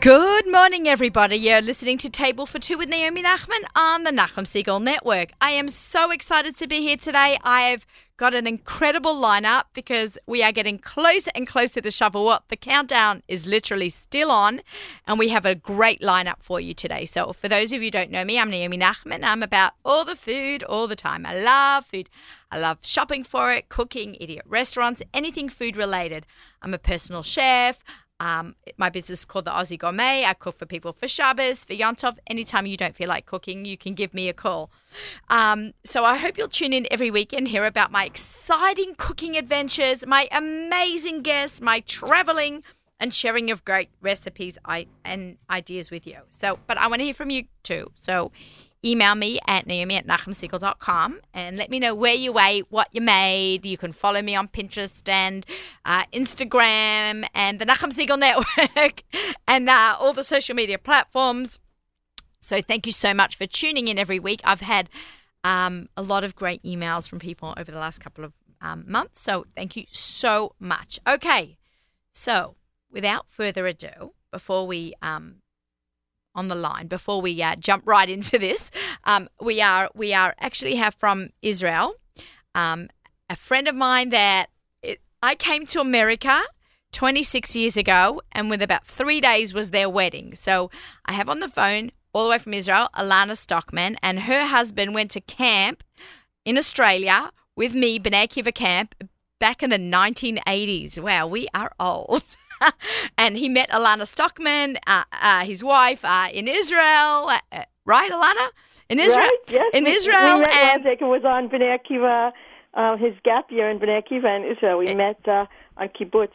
Good morning, everybody. You're listening to Table for Two with Naomi Nachman on the Nachum Segal Network. I am so excited to be here today. I've got an incredible lineup because we are getting closer and closer to Shavuot. The countdown is literally still on, and we have a great lineup for you today. So, for those of you who don't know me, I'm Naomi Nachman. I'm about all the food all the time. I love food. I love shopping for it, cooking, at restaurants, anything food related. I'm a personal chef. Um, my business is called the Aussie Gourmet. I cook for people for Shabbos, for Yontov. Anytime you don't feel like cooking, you can give me a call. Um, so I hope you'll tune in every week and hear about my exciting cooking adventures, my amazing guests, my traveling, and sharing of great recipes I, and ideas with you. So, but I want to hear from you too. So email me at naomi at nachumsegal.com and let me know where you ate, what you made. You can follow me on Pinterest and uh, Instagram and the Nachum Segal Network and uh, all the social media platforms. So thank you so much for tuning in every week. I've had um, a lot of great emails from people over the last couple of um, months. So thank you so much. Okay, so without further ado, before we um, on the line before we uh, jump right into this. Um, we are we are actually have from Israel um, a friend of mine that it, I came to America 26 years ago, and with about three days was their wedding. So I have on the phone all the way from Israel Alana Sztokman, and her husband went to camp in Australia with me, B'nai Akiva camp, back in the 1980s. Wow, we are old. and he met Alana Sztokman, uh, uh, his wife, uh, in Israel. Uh, right, Alana? In Israel? Right, yes. In we, Israel. We met and Jacob was on Bnei Akiva, uh, his gap year in Bnei Akiva in Israel. We Eh. met uh, on kibbutz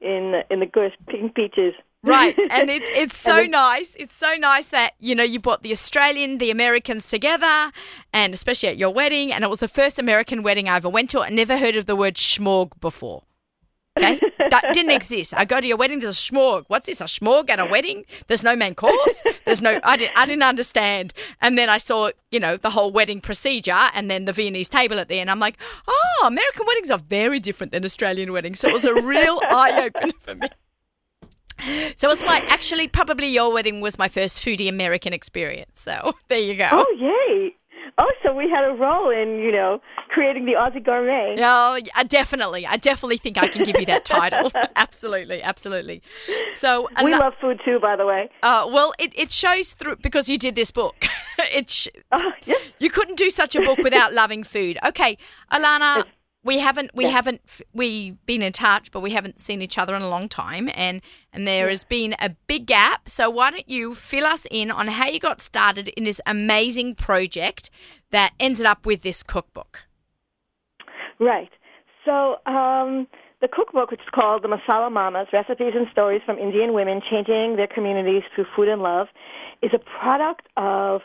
in in the Gush, Pink Beaches. Right, and it's it's so then- nice. It's so nice that you know you brought the Australian, the Americans together, and especially at your wedding. And it was the first American wedding I ever went to. I never heard of the word schmorg before. Okay, that didn't exist. I go to your wedding. There's a schmorg. What's this? A schmorg at a wedding? There's no main course. There's no. I didn't. I didn't understand. And then I saw, you know, the whole wedding procedure, and then the Viennese table at the end. I'm like, oh, American weddings are very different than Australian weddings. So it was a real eye opener for me. So it's my actually probably your wedding was my first foodie American experience. So there you go. Oh yay! Oh, so we had a role in you know creating the Aussie Gourmet. Oh, I definitely, I definitely think I can give you that title. absolutely, absolutely. So We Ala- love food too, by the way. uh, well, it, it shows through because you did this book. it sh- Oh, yes. you couldn't do such a book without loving food. Okay, Alana, we haven't we Yeah. haven't we been in touch, but we haven't seen each other in a long time, and and there has been a big gap. So why don't you fill us in on how you got started in this amazing project that ended up with this cookbook? Right. So um, the cookbook, which is called The Masala Mamas: Recipes and Stories from Indian Women Changing Their Communities Through Food and Love, is a product of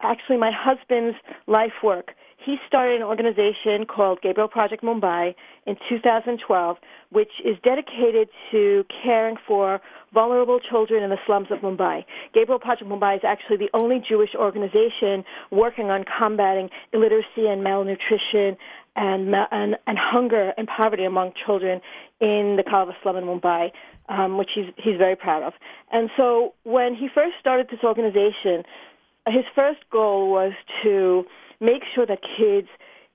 actually my husband's life work. He started an organization called Gabriel Project Mumbai in 2012, which is dedicated to caring for vulnerable children in the slums of Mumbai. Gabriel Project Mumbai is actually the only Jewish organization working on combating illiteracy and malnutrition and, and, and hunger and poverty among children in the Kalva slum in Mumbai, um, which he's, he's very proud of. And so when he first started this organization, his first goal was to make sure that kids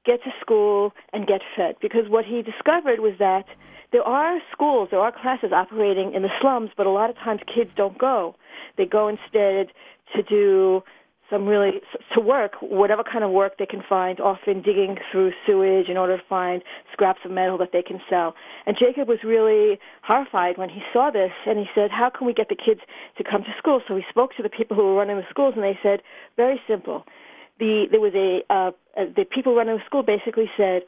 get to school and get fed because what he discovered was that there are schools, there are classes operating in the slums, but a lot of times kids don't go. They go instead to do some really to work, whatever kind of work they can find, often digging through sewage in order to find scraps of metal that they can sell. And Jacob was really horrified when he saw this, and he said, "How can we get the kids to come to school?" So he spoke to the people who were running the schools, and they said, "Very simple. The there was a uh, the people running the school basically said."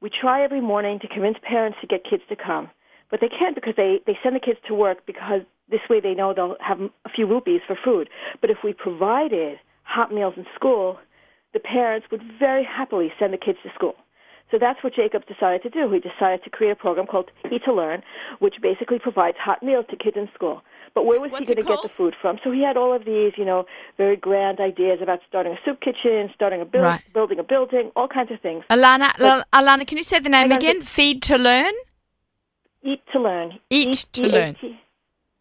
we try every morning to convince parents to get kids to come, but they can't because they they send the kids to work because this way they know they'll have a few rupees for food. But if we provided hot meals in school, the parents would very happily send the kids to school. So that's what Jacob decided to do. He decided to create a program called Eat to Learn, which basically provides hot meals to kids in school. But where was What's he going to get the food from? So he had all of these, you know, very grand ideas about starting a soup kitchen, starting a build, Right. building a building, all kinds of things. Alana, But- Alana, can you say the name Hang on, again? Feed to learn. Eat to learn. Eat to learn. E-A-T.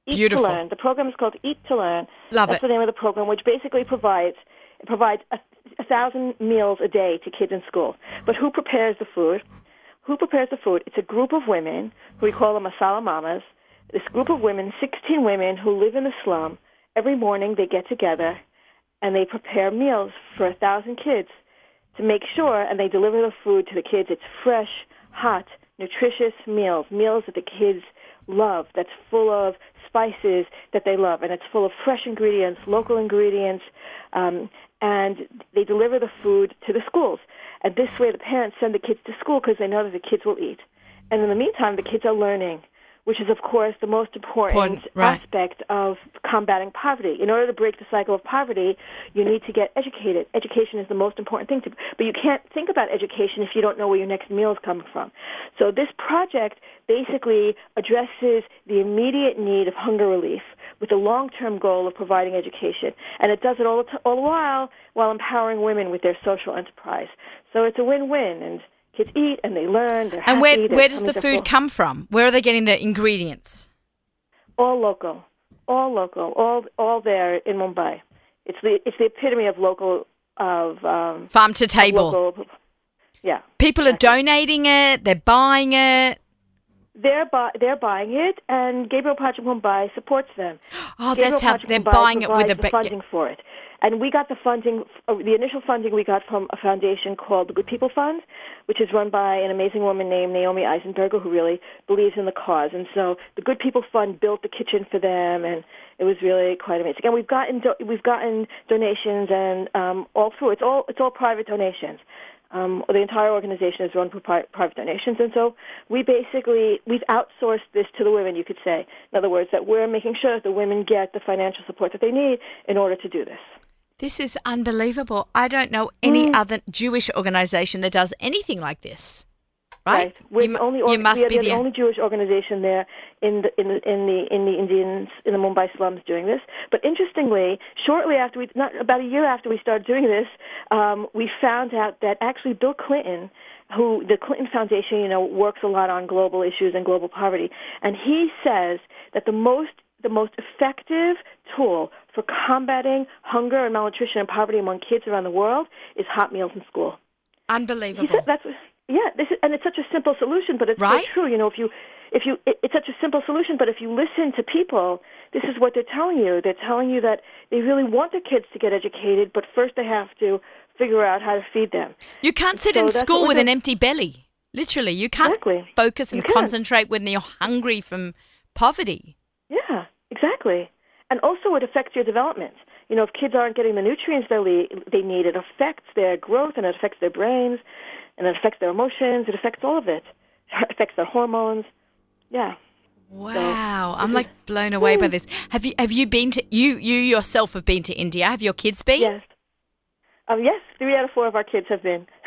Eat Beautiful. to Learn. The program is called Eat to Learn. Love That's it. the name of the program, which basically provides provides a, a thousand meals a day to kids in school. But who prepares the food? Who prepares the food? It's a group of women who we call them Masala Mamas. This group of women, 16 women who live in a slum. Every morning they get together and they prepare meals for a thousand kids to make sure, and they deliver the food to the kids. It's fresh, hot, nutritious meals, meals that the kids love, that's full of spices that they love, and it's full of fresh ingredients, local ingredients, um, and they deliver the food to the schools. And this way, the parents send the kids to school because they know that the kids will eat. And in the meantime, the kids are learning, which is, of course, the most important Important, right. aspect of combating poverty. In order to break the cycle of poverty, you need to get educated. Education is the most important thing to, but you can't think about education if you don't know where your next meal is coming from. So this project basically addresses the immediate need of hunger relief with the long-term goal of providing education, and it does it all the, t- all the while while empowering women with their social enterprise. So it's a win-win, and kids eat and they learn. They're And where where does the food come from? Where are they getting the ingredients? all local, all local, all all there in Mumbai. It's the it's the epitome of local of um, Farm to table. Local, yeah, People are donating it. They're buying it. they're bu- they're buying it, and Gabriel Project Mumbai supports them. Oh, Gabriel that's how they're Mumbai buying it with a the funding for it. And we got the funding, uh, the initial funding we got from a foundation called the Good People Fund, which is run by an amazing woman named Naomi Eisenberger, who really believes in the cause. And so the Good People Fund built the kitchen for them, and it was really quite amazing. And we've gotten do- we've gotten donations and um, all through. It's all it's all private donations. Um, the entire organization is run for pri- private donations, and so we basically we've outsourced this to the women. You could say, in other words, that we're making sure that the women get the financial support that they need in order to do this. This is unbelievable. I don't know any other Jewish organization that does anything like this. Right? We're you, the only you must we are be the the only Jewish organization there in the in the in the in the Indians in the Mumbai slums doing this. But interestingly, shortly after we not about a year after we started doing this, um, we found out that actually Bill Clinton who the Clinton Foundation, you know, works a lot on global issues and global poverty, and he says that the most the most effective tool for combating hunger and malnutrition and poverty among kids around the world is hot meals in school. Unbelievable. said that's yeah. This is, and it's such a simple solution, but it's Right. so true. You know, if you if you it, it's such a simple solution, but if you listen to people, this is what they're telling you. They're telling you that they really want their kids to get educated, but first they have to figure out how to feed them. You can't sit So in school with an empty belly. Literally, you can't Exactly. focus You and can't. concentrate when you're hungry from poverty. Yeah, exactly. And also, it affects your development. You know, if kids aren't getting the nutrients they they need, it affects their growth and it affects their brains, and it affects their emotions. It affects all of it. It affects their hormones. Yeah. Wow, I'm like blown away by this. Have you have you been to you you yourself have been to India? Have your kids been? Yes. Um, yes, three out of four of our kids have been.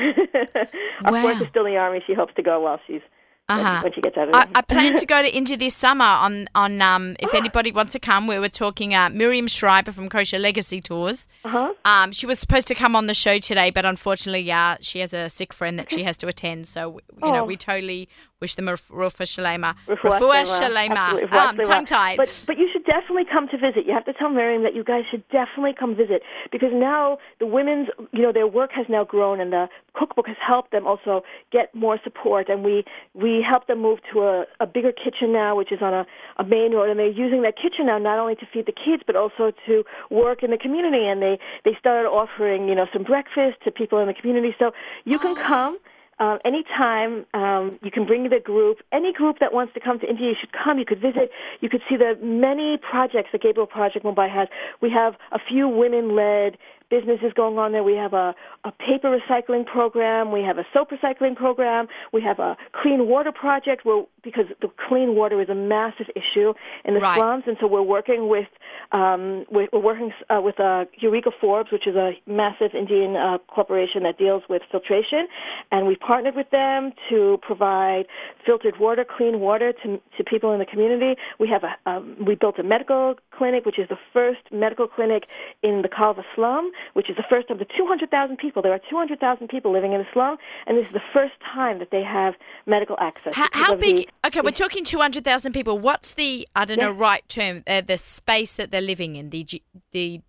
our Wow. fourth is still in the army. She hopes to go while she's Uh-huh. when she gets out of I, there. I plan to go to India this summer on on um if anybody wants to come, we were talking uh, Miriam Schreiber from Kosher Legacy Tours. uh-huh. Um, she was supposed to come on the show today, but unfortunately, uh, she has a sick friend that she has to attend. So you know, Oh. we totally wish them a refuah shalema. Refuah shalema. Um, tongue tied. But but you definitely come to visit. You have to tell Miriam that you guys should definitely come visit because now the women's you know their work has now grown and the cookbook has helped them also get more support. And we we help them move to a, a bigger kitchen now which is on a, a main road. And they're using that kitchen now not only to feed the kids but also to work in the community. And they they started offering you know some breakfast to people in the community. So you can oh. come um, anytime um, you can bring the group. Any group that wants to come to India, you should come. You could visit. You could see the many projects that Gabriel Project Mumbai has. We have a few women-led businesses going on there. We have a, a paper recycling program. We have a soap recycling program. We have a clean water project where, because the clean water is a massive issue in the Right. slums, and so we're working with um, we're, we're working uh, with uh, Eureka Forbes, which is a massive Indian uh, corporation that deals with filtration, and we've partnered with them to provide filtered water, clean water to to people in the community. We have a um, we built a medical Clinic, which is the first medical clinic in the Kalva slum, which is the first of the 200,000 people. There are 200,000 people living in the slum, and this is the first time that they have medical access. How, how big? the- okay, we're talking 200,000 people. What's the, I don't know, right term, uh, the space that they're living in, the, ge- the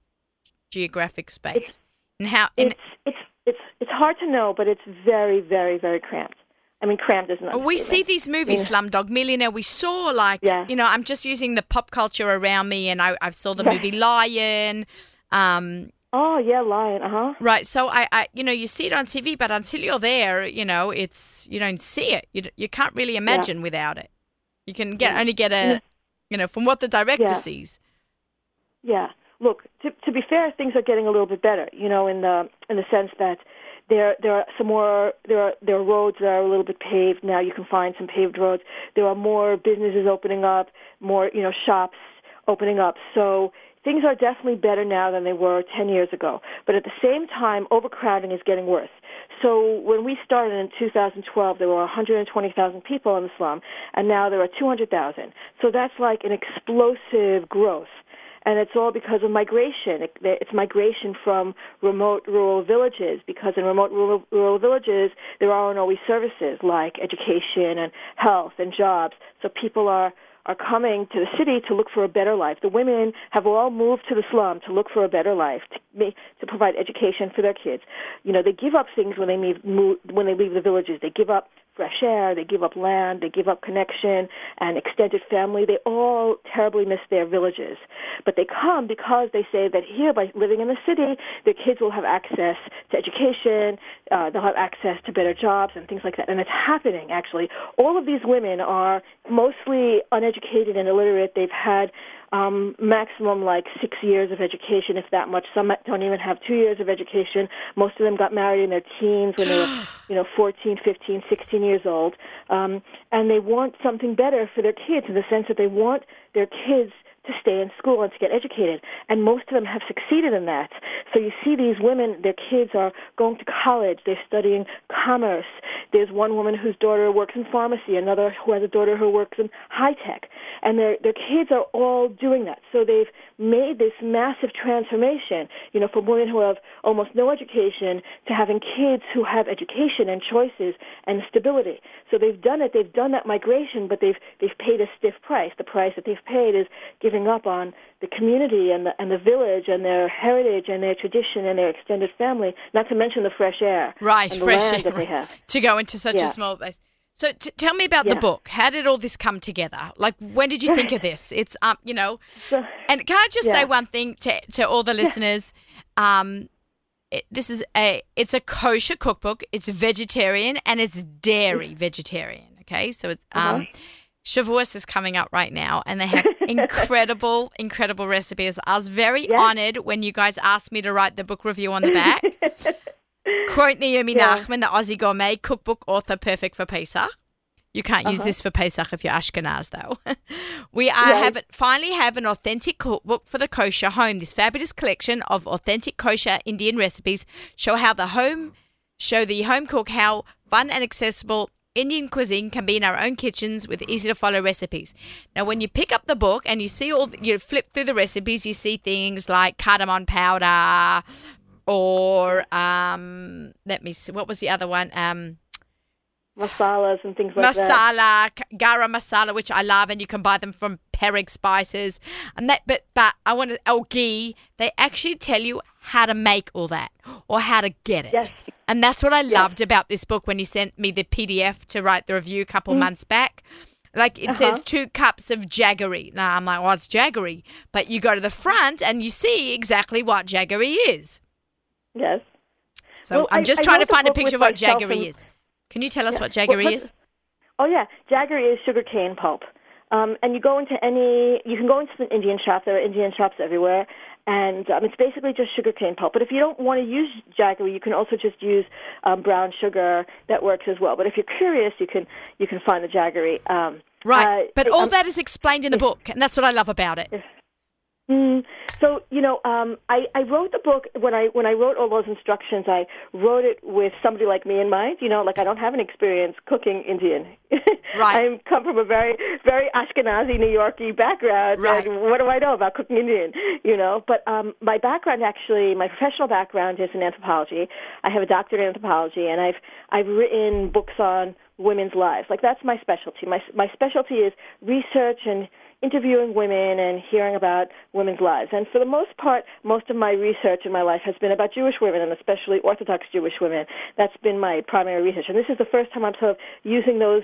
geographic space? It's- and how, and it's it's it's it's hard to know, but it's very very very cramped. I mean, cramped is not. we see these movies, Slumdog Millionaire. We saw like, Yeah. you know, I'm just using the pop culture around me, and I, I saw the movie Lion. Um, Oh yeah, lion. Uh huh. right. So I, I, you know, you see it on TV, but until you're there, you know, it's you don't see it. You, you can't really imagine without it. You can get only get a, you know, from what the director Yeah. sees. Yeah. Look, to to be fair, things are getting a little bit better. You know, in the in the sense that there there are some more there are there are roads that are a little bit paved now. You can find some paved roads. There are more businesses opening up, more you know shops opening up. So things are definitely better now than they were 10 years ago. But at the same time, overcrowding is getting worse. So when we started in 2012, there were 120,000 people in the slum, and now there are 200,000. So that's like an explosive growth and it's all because of migration. It's migration from remote rural villages because in remote rural, villages there aren't always services like education and health and jobs. So people are are coming to the city to look for a better life. The women have all moved to the slum to look for a better life, to, ma- to provide education for their kids. You know, they give up things when they move, when they leave the villages. They give up fresh air, they give up land, they give up connection and extended family. They all terribly miss their villages. But they come because they say that here, by living in the city, their kids will have access to education, uh, they'll have access to better jobs and things like that. And it's happening, actually. All of these women are mostly uneducated and illiterate. They've had um, maximum like six years of education, if that much. Some don't even have two years of education. Most of them got married in their teens when they were, you know, 14, 15, 16 years old. Um, and they want something better for their kids in the sense that they want their kids to stay in school and to get educated. And most of them have succeeded in that. So you see these women, their kids are going to college, they're studying commerce. There's one woman whose daughter works in pharmacy, another who has a daughter who works in high tech. And their their kids are all doing that. So they've made this massive transformation, you know, from women who have almost no education to having kids who have education and choices and stability. So they've done it, they've done that migration, but they've they've paid a stiff price. The price that they've paid is giving up on the community and the and the village and their heritage and their tradition and their extended family, not to mention the fresh air Right, and the fresh land air, that they right. have. to go into such a small place. So t- tell me about the book. How did all this come together? Like, when did you think of this? It's um, you know, So- and can I just say one thing to to all the listeners? Um, it, this is a it's a kosher cookbook. It's vegetarian and it's dairy vegetarian. Okay, so it's um. Uh-huh. Shavuos is coming up right now, and they have incredible, incredible recipes. I was very Yeah. honored when you guys asked me to write the book review on the back. Quote Naomi Yeah. Nachman, the Aussie gourmet cookbook author, perfect for Pesach. You can't use Uh-huh. this for Pesach if you're Ashkenaz, though. we are Right. have finally have an authentic cookbook for the kosher home. This fabulous collection of authentic kosher Indian recipes show how the home show the home cook how fun and accessible Indian cuisine can be in our own kitchens with easy to follow recipes. Now, when you pick up the book and you see all, you flip through the recipes, you see things like cardamom powder, or um, let me see, what was the other one? Um, Masalas and things like that. masala, garam masala, which I love, and you can buy them from Pereg Spices. And that, but but I want to El ghee. They actually tell you how to make all that or how to get it. Yes. And that's what I loved about this book when you sent me the PDF to write the review a couple months back. Like it says Mm. Uh-huh. two cups of jaggery. Now I'm like, well, it's jaggery. But you go to the front and you see exactly what jaggery is. Yes. So Well, I'm just I trying to find a picture of what jaggery and- is. Can you tell us Yeah. what Well, jaggery what- is? Oh yeah, jaggery is sugarcane pulp. Um, and you go into any, you can go into an Indian shop. There are Indian shops everywhere, and um, it's basically just sugarcane pulp. But if you don't want to use jaggery, you can also just use um, brown sugar. That works as well. But if you're curious, you can you can find the jaggery. Um, Right. uh, but all um, that is explained in the book, and that's what I love about it. Mm, so you know, um, I, I wrote the book when I when I wrote all those instructions. I wrote it with somebody like me in mind. You know, like I don't have an experience cooking Indian. Right. I come from a very very Ashkenazi New Yorkie background. Right. And what do I know about cooking Indian? You know, but um, my background actually, my professional background is in anthropology. I have a doctorate in anthropology, and I've I've written books on women's lives. Like that's my specialty. My my specialty is research and interviewing women and hearing about women's lives. And for the most part, most of my research in my life has been about Jewish women and especially Orthodox Jewish women. That's been my primary research. And this is the first time I'm sort of using those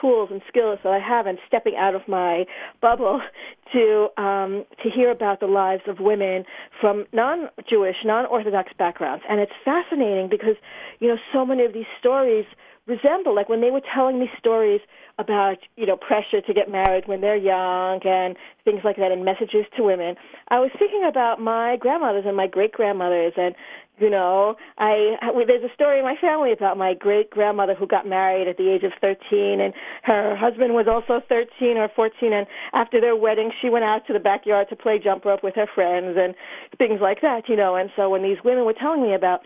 tools and skills that I have and stepping out of my bubble to um, to hear about the lives of women from non-Jewish, non-Orthodox backgrounds. And it's fascinating because you know so many of these stories resemble like when they were telling me stories about you know pressure to get married when they're young and things like that and messages to women. I was thinking about my grandmothers and my great grandmothers and you know i there's a story in my family about my great grandmother who got married at the age of 13 and her husband was also 13 or 14 and after their wedding she went out to the backyard to play jump rope with her friends and things like that you know. And so when these women were telling me about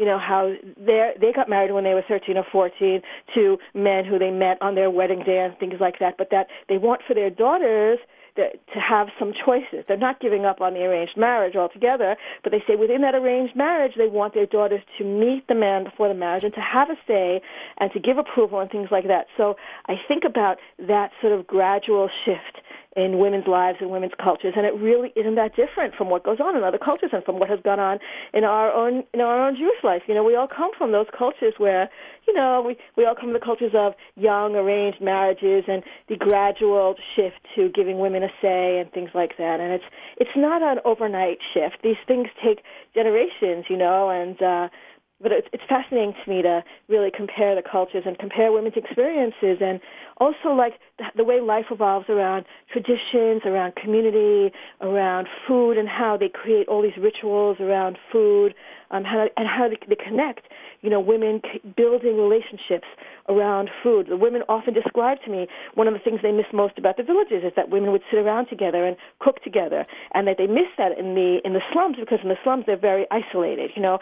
you know how they they got married when they were 13 or 14 to men who they met on their wedding day and things like that but that they want for their daughters that, to have some choices. They're not giving up on the arranged marriage altogether, but they say within that arranged marriage, they want their daughters to meet the man before the marriage and to have a say and to give approval and things like that. So I think about that sort of gradual shift in women's lives and women's cultures, and it really isn't that different from what goes on in other cultures and from what has gone on in our own in our own Jewish life. You know, we all come from those cultures where, you know, we we all come from the cultures of young arranged marriages and the gradual shift to giving women a say and things like that. And it's it's not an overnight shift. These things take generations, you know, and uh but it's, it's fascinating to me to really compare the cultures and compare women's experiences and also like the, the way life evolves around traditions, around community, around food, and how they create all these rituals around food, um, how, and how they, they connect. You know, women c- building relationships around food. The women often describe to me one of the things they miss most about the villages is that women would sit around together and cook together, and that they miss that in the in the slums because in the slums they're very isolated. You know,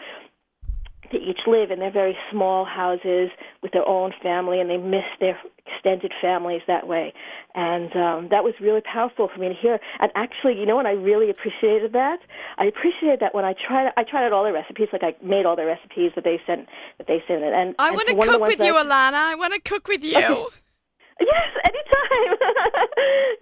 they each live in their very small houses with their own family, and they miss their extended families that way. And um, that was really powerful for me to hear. And actually, you know what? I really appreciated that. I appreciated that when I tried. I tried out all their recipes. Like I made all their recipes that they sent. That they sent. It and I want to the cook with you, that- Alana. I want to cook with you. Yes, anytime.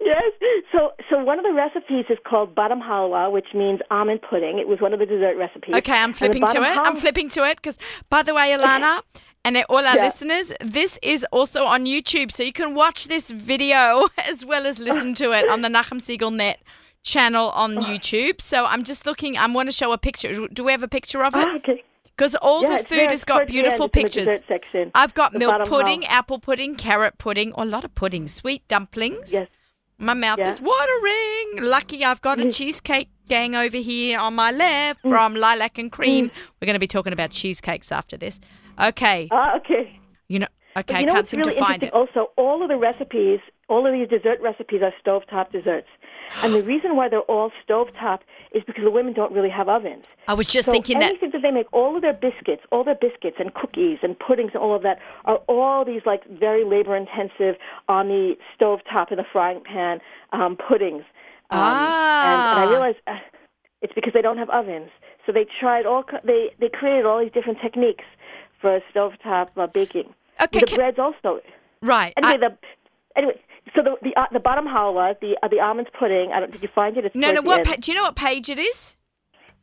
yes. So, so one of the recipes is called badam halwa, which means almond pudding. It was one of the dessert recipes. Okay, I'm flipping to it. I'm flipping to it because, by the way, Alana and all our Yeah. listeners, this is also on YouTube, so you can watch this video as well as listen to it on the Nachum Segal Net channel on YouTube. So I'm just looking. I want to show a picture. Do we have a picture of it? Ah, okay. Because all Yeah, the food has got towards the end, beautiful it's in the pictures. I've got The milk pudding, half. apple pudding, carrot pudding, or a lot of pudding, sweet dumplings. Yes. My mouth Yeah. is watering. Lucky I've got a cheesecake gang over here on my left Mm. from Lilac and Cream. We're going to be talking about cheesecakes after this. Okay. Ah, okay. You know, okay, you know can't what's seem really to find it. Also, all of the recipes, all of these dessert recipes are stovetop desserts. And the reason why they're all stovetop is because the women don't really have ovens. I was just so thinking that. anything that they make, all of their biscuits, all their biscuits and cookies and puddings and all of that are all these like very labor intensive on the stove top in the frying pan um, puddings. Um, and, and Ah. I realized uh, it's because they don't have ovens. So they tried all they they created all these different techniques for stovetop uh, baking. Okay, the can- breads also. Right. Anyway, I- the anyway. So the the, uh, the badam halwa, the uh, the almond pudding. I don't, did you find it? It's no, no. What? Pa- do you know what page it is?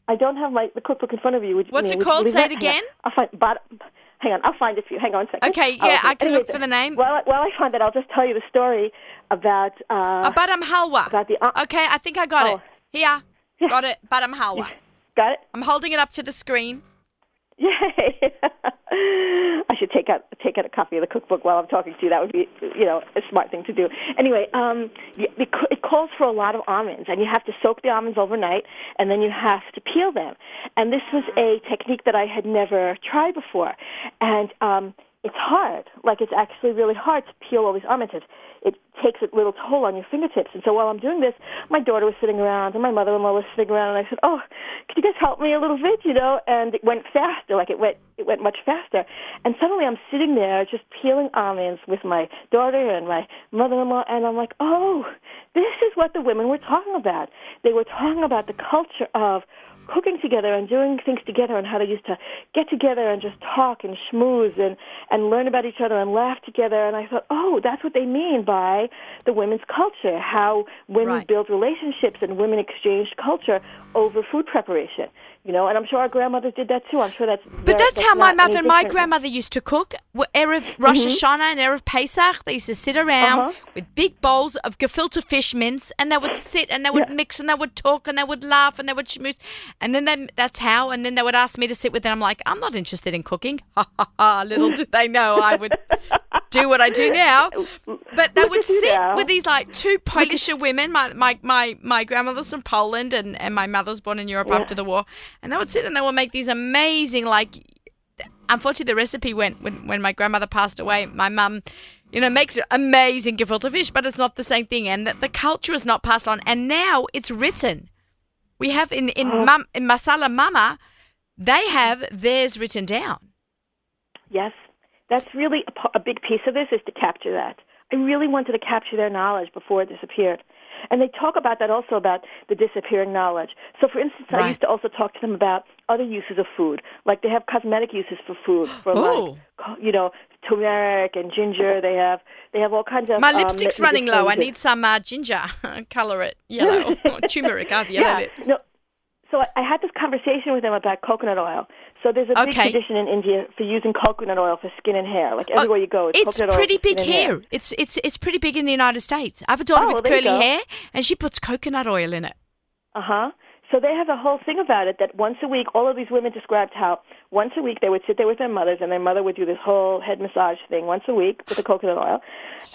I don't have my the cookbook in front of you. Would you, What's I it mean, would you called? Say it again. I'll find bottom. Hang on, I'll find it for you. Hang on a second. Okay, yeah, I can Anyway, look for the name. While while I find that, I'll just tell you the story about uh, A badam halwa. about the. Uh, Okay, I think I got Oh. it. Here. Got it. Badam halwa. got it. I'm holding it up to the screen. Yay! I should take out take out a copy of the cookbook while I'm talking to you. That would be, you know, a smart thing to do. Anyway, um, it calls for a lot of almonds, and you have to soak the almonds overnight, and then you have to peel them. And this was a technique that I had never tried before, and um, it's hard. Like it's actually really hard to peel all these almonds. It, it takes a little toll on your fingertips. And so while I'm doing this, my daughter was sitting around and my mother-in-law was sitting around, and I said, "Oh, could you guys help me a little bit?" You know, and it went faster. Like it went, it went much faster. And suddenly I'm sitting there just peeling almonds with my daughter and my mother-in-law, and I'm like, "Oh, this is what the women were talking about. They were talking about the culture of." Cooking together and doing things together and how they used to get together and just talk and schmooze and and learn about each other and laugh together and I thought, "Oh, that's what they mean by the women's culture, how women Right. build relationships and women exchange culture over food preparation." You know, and I'm sure our grandmothers did that too. I'm sure that's But very- that's how my mother and my grandmother used to cook. Erev Rosh Hashanah and Erev Pesach, they used to sit around Uh-huh. with big bowls of gefilte fish mince, and they would sit and they would Yeah. mix and they would talk and they would laugh and they would schmooze, and then they, that's how. And then they would ask me to sit with them. I'm like, I'm not interested in cooking. Ha ha ha! Little did they know I would do what I do now. But they Look would sit now. with these like two Polish women. My my my my grandmother's from Poland and and my mother's born in Europe Yeah. after the war, and they would sit and they would make these amazing like unfortunately the recipe went when when my grandmother passed away my mum you know makes amazing gefilte fish but it's not the same thing and that the culture is not passed on and now it's written we have in in, Oh. Mum, in masala mama they have theirs written down Yes, that's really a, a big piece of this is to capture that. I really wanted to capture their knowledge before it disappeared. And they talk about that also about the disappearing knowledge. So, for instance, I used to also talk to them about other uses of food. Like they have cosmetic uses for food, for Oh. like, you know, turmeric and ginger. They have they have all kinds of. my um, lipstick's running low i need some uh, ginger color it yellow turmeric i have yellow yeah. lips No, so I had this conversation with them about coconut oil. So there's a big Okay. tradition in India for using coconut oil for skin and hair. Like everywhere you go, it's, Oh, It's pretty big here. It's it's it's pretty big in the United States. I have a daughter Oh, with you curly hair, and she puts coconut oil in it. Uh huh. So they have a whole thing about it that once a week, all of these women described how once a week they would sit there with their mothers, and their mother would do this whole head massage thing once a week with the coconut oil.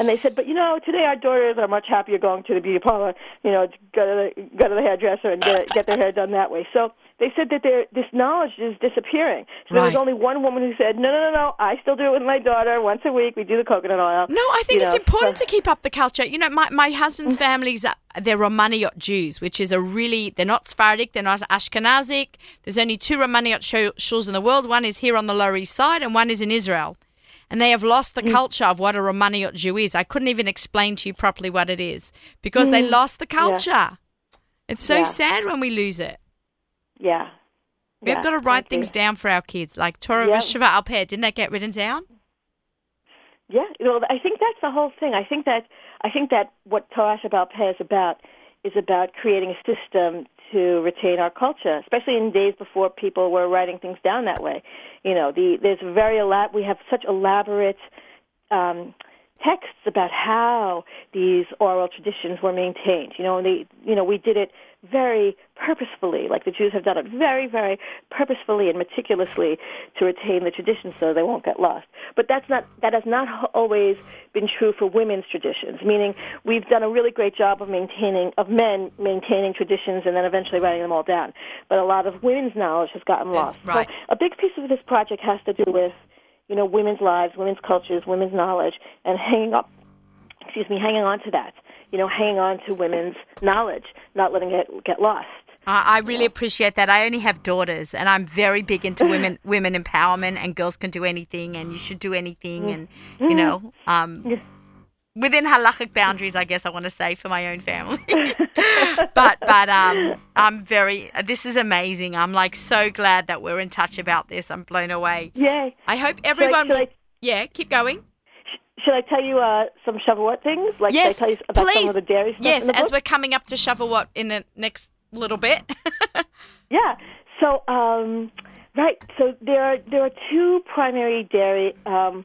And they said, but you know, today our daughters are much happier going to the beauty parlor, you know, go to the, go to the hairdresser and get get their hair done that way. So they said that their this knowledge is disappearing. So there was only one woman who said, no, no, no, no, I still do it with my daughter once a week. We do the coconut oil. No, I think You it's know, important so- to keep up the culture. You know, my, my husband's mm-hmm. family's uh, they're Romaniyot Jews, which is a really they're not Sephardic, they're not Ashkenazic. There's only two Romaniyot shu- shuls in the world. One is here on the Lower East Side, and one is in Israel. And they have lost the mm. culture of what a Romaniyot Jew is. I couldn't even explain to you properly what it is because they mm. lost the culture. It's so Yeah. sad when we lose it. Yeah. We've Yeah, got to write thank you. things down for our kids, like Torah Yeah. Sheba'al Peh. Didn't that get written down? Yeah, well, I think that's the whole thing. I think that I think that what Torah Peh is about is about creating a system to retain our culture, especially in days before people were writing things down that way. You know, the there's very elab- we have such elaborate um, texts about how these oral traditions were maintained. You know, and they, you know, we did it very purposefully, like the Jews have done it very, very purposefully and meticulously to retain the traditions so they won't get lost. But that's not that has not always been true for women's traditions. Meaning, we've done a really great job of maintaining of men maintaining traditions and then eventually writing them all down. But a lot of women's knowledge has gotten That's lost. right. So a big piece of this project has to do with you know, women's lives, women's cultures, women's knowledge, and hanging up, excuse me, hanging on to that. You know, hanging on to women's knowledge, not letting it get lost. I I really appreciate that. I only have daughters, and I'm very big into women women empowerment, and girls can do anything, and you should do anything, and you know, um, within halachic boundaries, I guess I want to say for my own family. but but um, I'm very. This is amazing. I'm like so glad that we're in touch about this. I'm blown away. Yeah. I hope everyone. should I- yeah, keep going. Should I tell you uh, some Shavuot things? Like, Yes, should I tell you about please. some of the dairy stuff Yes, in the as we're coming up to Shavuot in the next little bit. Yeah. So, um, right. So there are there are two primary dairy um,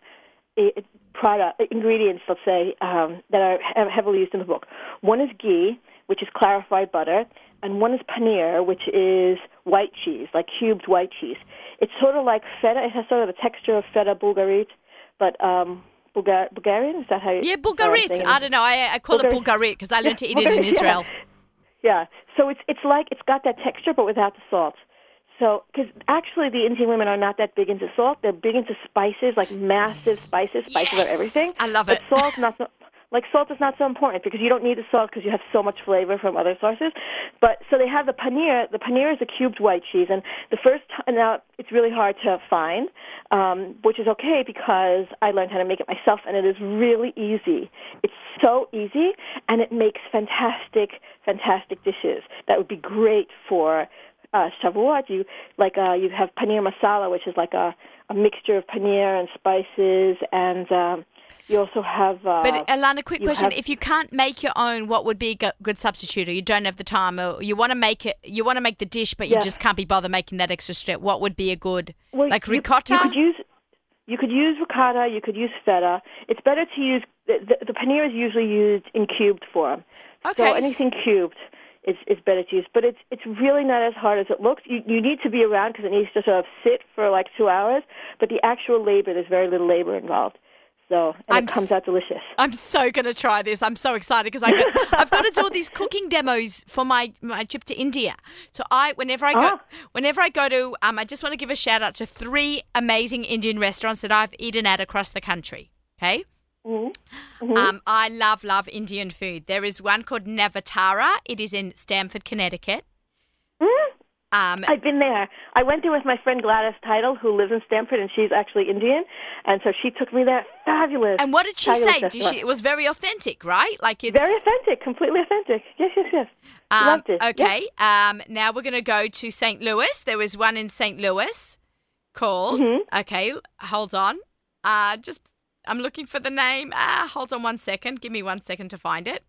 product ingredients, let's say, um, that are heavily used in the book. One is ghee, which is clarified butter, and one is paneer, which is white cheese, like cubed white cheese. It's sort of like feta. It has sort of the texture of feta bulgarit, but um, Bulgar- Bulgarian is that how you? yeah, Bulgarit. I don't know. I, I call it Bulgar- Bulgarit because I learned to eat it in Bulgarit, yeah. Israel. Yeah. So it's it's like it's got that texture but without the salt. So, because actually the Indian women are not that big into salt. They're big into spices, like massive spices, spices Yes, of everything. I love but it. salt's not so, like salt is not so important because you don't need the salt because you have so much flavor from other sources. But so they have the paneer. The paneer is a cubed white cheese, and the first now it's really hard to find, um, which is okay because I learned how to make it myself, and it is really easy. It's so easy, and it makes fantastic, fantastic dishes that would be great for uh, Shavuot. You like uh, you have paneer masala, which is like a, a mixture of paneer and spices, and um, you also have. Uh, But Alana, quick question: have- If you can't make your own, what would be a good substitute? Or you don't have the time, or you want to make it, you want to make the dish, but you Yeah. just can't be bothered making that extra step. What would be a good, Well, like you- ricotta? You, could use you could use ricotta. You could use feta. It's better to use the, the, the paneer is usually used in cubed form. Okay. So anything cubed is is better to use. But it's it's really not as hard as it looks. You you need to be around because it needs to sort of sit for like two hours. But the actual labor, there's very little labor involved. So and I'm it comes out delicious. I'm so going to try this. I'm so excited because I've got, I've got to do all these cooking demos for my, my trip to India. So I, whenever I go, Ah. whenever I go to, um, I just want to give a shout out to three amazing Indian restaurants that I've eaten at across the country. Okay. Mm-hmm. Um, I love, love Indian food. There is one called Navatara. It is in Stamford, Connecticut. Mm. Um, I've been there. I went there with my friend Gladys Title, who lives in Stamford, and she's actually Indian, and so she took me there. Fabulous. and what did she say? Did she, it was very authentic, right? Like it's Very authentic, completely authentic. Yes, yes, yes. Um, Loved it. Okay. Um, now we're going to go to St. Louis. There was one in St. Louis called. Mm-hmm. Okay, hold on. Uh, just I'm looking for the name. Ah, hold on one second. Give me one second to find it.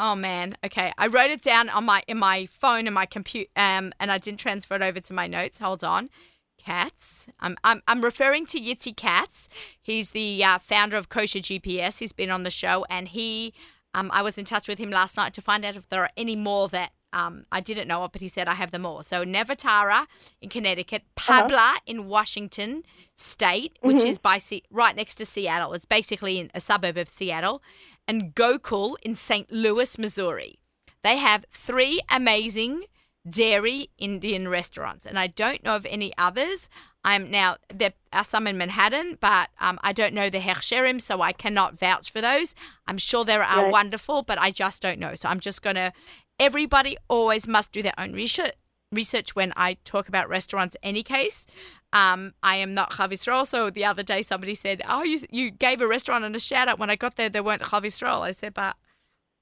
Oh man. Okay, I wrote it down on my in my phone and my computer, um, and I didn't transfer it over to my notes. Hold on. Katz. I'm I'm, I'm referring to Yitzi Katz. He's the uh, founder of Kosher GPS. He's been on the show, and he, um, I was in touch with him last night to find out if there are any more that um, I didn't know of, but he said I have them all. So Nevatara in Connecticut, Pabla in Washington State, which is by Se- right next to Seattle. It's basically in a suburb of Seattle, and Gokul in St. Louis, Missouri. They have three amazing dairy Indian restaurants, and I don't know of any others. I'm now there are some in Manhattan, but um, I don't know the Hechsherim, so I cannot vouch for those. I'm sure there are Right. wonderful, but I just don't know. So I'm just gonna. Everybody always must do their own research. Research when I talk about restaurants. Any case, um, I am not Chalav Yisrael. So the other day somebody said, "Oh, you you gave a restaurant and a shout out when I got there. There weren't Chalav Yisrael." I said, "But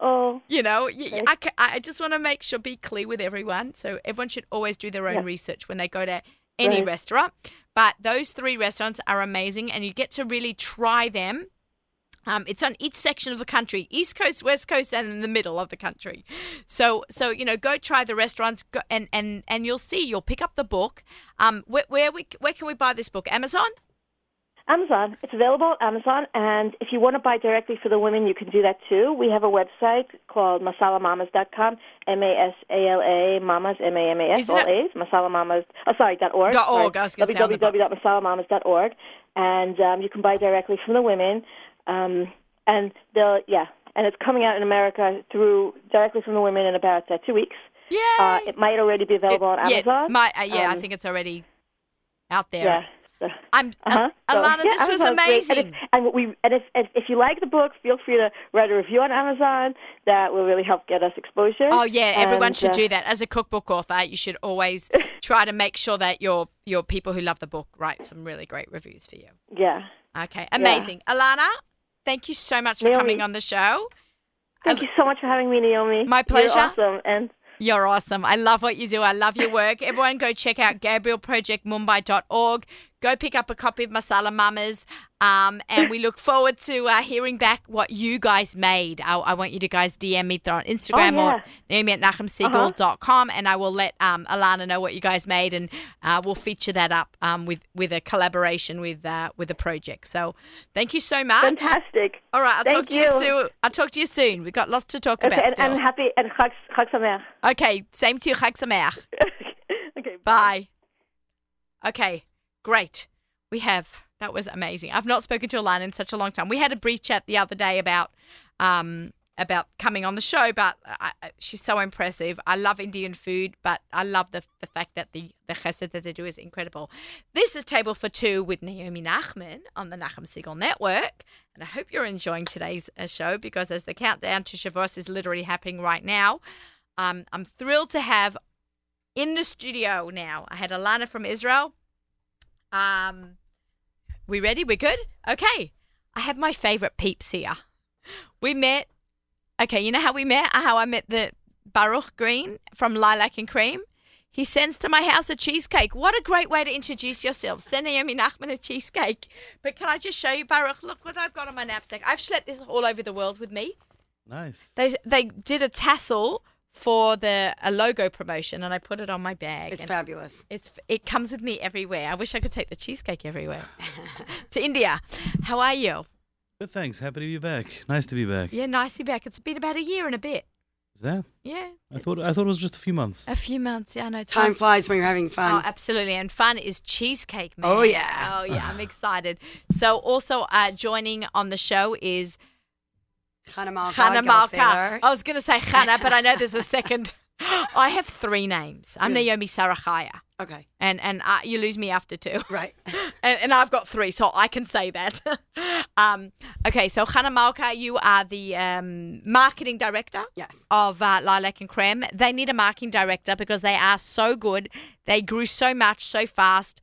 Oh, you know, y- y- I, I just want to make sure, be clear with everyone. So everyone should always do their own Yeah. research when they go to any Right. restaurant. But those three restaurants are amazing, and you get to really try them. Um, it's on each section of the country, East Coast, West Coast, and in the middle of the country. So, so you know, go try the restaurants, go, and and and you'll see. You'll pick up the book. Um, where where we where can we buy this book? Amazon. Amazon. It's available on Amazon, and if you want to buy directly for the women, you can do that too. We have a website called masalamamas.com, M-A-S-A-L-A, mamas, M-A-M-A-S, all A's, masalamamas, oh, sorry, dot .org. Dot org, sorry, I was gonna say on www.masalamamas.org, and um, you can buy directly from the women, um, and they'll, yeah, and it's coming out in America through, directly from the women in about uh, two weeks. Yeah. Uh, it might already be available on yeah, Amazon. my, uh, yeah, I Um, think it's already out there. Yeah. so- I'm Uh-huh. uh, So, Alana. yeah, this was Amazon's amazing. And, if, and we and if, if if you like the book, feel free to write a review on Amazon. That will really help get us exposure. Oh yeah, everyone should uh, do that. As a cookbook author, you should always try to make sure that your your people who love the book write some really great reviews for you. Yeah. Okay, amazing. Alana, thank you so much for Naomi. coming on the show. Thank you so much for having me, Naomi. My pleasure. You're awesome. And You're awesome. I love what you do. I love your work. Everyone go check out GabrielProjectMumbai.org. Go pick up a copy of Masala Mamas. Um, and we look forward to uh, hearing back what you guys made. I, I want you to guys DM me on Instagram Oh, yeah. or Naomi at NachumSegal.com and I will let um, Alana know what you guys made and uh, we'll feature that up um, with, with a collaboration with uh, with the project. So thank you so much. fantastic. All right, I'll Thank talk to you you. soon. I'll talk to you soon. We've got lots to talk Okay, about and, still. and happy and Chag, Chag Sameach. okay, same to you. Chag Sameach. okay. Bye. Okay, great. We have that was amazing. I've not spoken to Alana in such a long time. We had a brief chat the other day about um about coming on the show, but I, she's so impressive. I love Indian food, but I love the the fact that the the chesed that they do is incredible. This is Table for Two with Naomi Nachman on the Nachum Segal Network, and I hope you're enjoying today's uh, show because as the countdown to Shavuos is literally happening right now, um, I'm thrilled to have in the studio now. I had Alana from Israel. Um, we ready? We good? Okay. I have my favorite peeps here. We met. Okay, you know how we met? How I met the Baruch Green from Lilac and Cream. He sends to my house a cheesecake. What a great way to introduce yourself. Send Naomi Nachman a cheesecake. But can I just show you, Baruch? Look what I've got on my knapsack. I've schlepped this all over the world with me. Nice. They they did a tassel for the a logo promotion, and I put it on my bag. It's fabulous. It's it comes with me everywhere. I wish I could take the cheesecake everywhere. to India. How are you? Good, thanks. Happy to be back. Nice to be back. Yeah, nicely back. It's been about a year and a bit. Is that? Yeah, I thought I thought it was just a few months. a few months. Yeah, I know. Time flies when you're having fun. Oh, absolutely. And fun is cheesecake, man. Oh, yeah. Oh, yeah. I'm excited. So, also uh, joining on the show is Hannah Malka. I was going to say Hannah, but I know there's a second. I have three names. I'm Good. Naomi Sarachaya. Okay, And, and uh, you lose me after two. right. and, and I've got three, so I can say that. um, okay, so Hannah Malka, you are the um, marketing director yes. of uh, Lilac and Creme. They need a marketing director because they are so good. They grew so much so fast.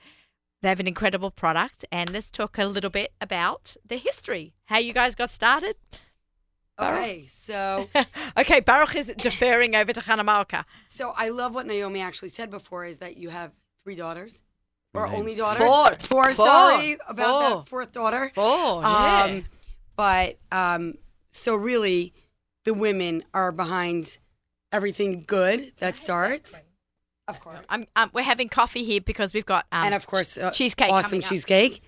They have an incredible product. And let's talk a little bit about the history, how you guys got started. Okay, so okay, Baruch is deferring over to Hannah Malka. so I love what Naomi actually said before is that you have three daughters or Names. only daughters. Four. Four. Four. Sorry about Four. that fourth daughter. Oh, Um, but um, so really, the women are behind everything good that starts. Of course. I'm, um, we're having coffee here because we've got um, and of course, uh, cheesecake awesome coming up. cheesecake.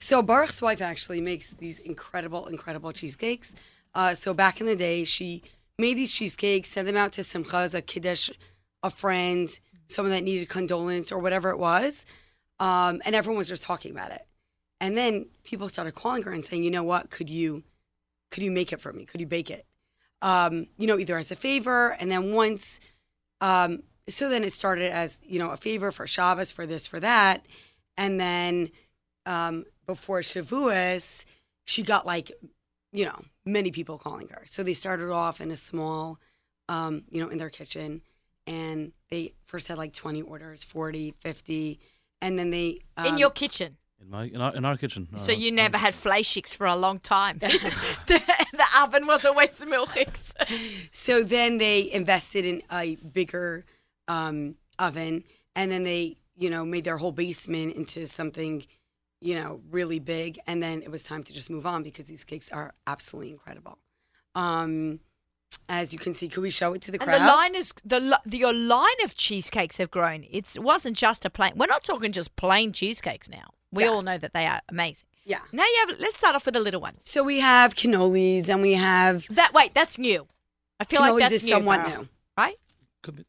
So Baruch's wife actually makes these incredible, incredible cheesecakes. Uh, so back in the day, she made these cheesecakes, sent them out to Simcha as a kiddush, a friend, someone that needed condolence or whatever it was, um, and everyone was just talking about it. And then people started calling her and saying, "You know what? Could you, could you make it for me? Could you bake it? Um, you know, either as a favor, and then once." Um, so then it started as you know a favor for Shabbos for this for that, and then um, before Shavuos, she got like you know many people calling her. So they started off in a small, um, you know, in their kitchen, and they first had like 20 orders, 40, 50, and then they um, in your kitchen. In my in our, in our kitchen. So Uh, you never had fleischiks for a long time. the, the oven was always milchiks. So then they invested in a bigger um, oven, and then they, you know, made their whole basement into something, you know, really big. And then it was time to just move on because these cakes are absolutely incredible. Um, as you can see, could we show it to the And crowd? the line is the, the your line of cheesecakes have grown. It's, it wasn't just a plain. We're not talking just plain cheesecakes now. We Yeah. all know that they are amazing. yeah. Now you have. Let's start off with the little ones. So we have cannolis, and we have That wait, that's new. I feel like that's is new, somewhat Baruch, new. right? Could be,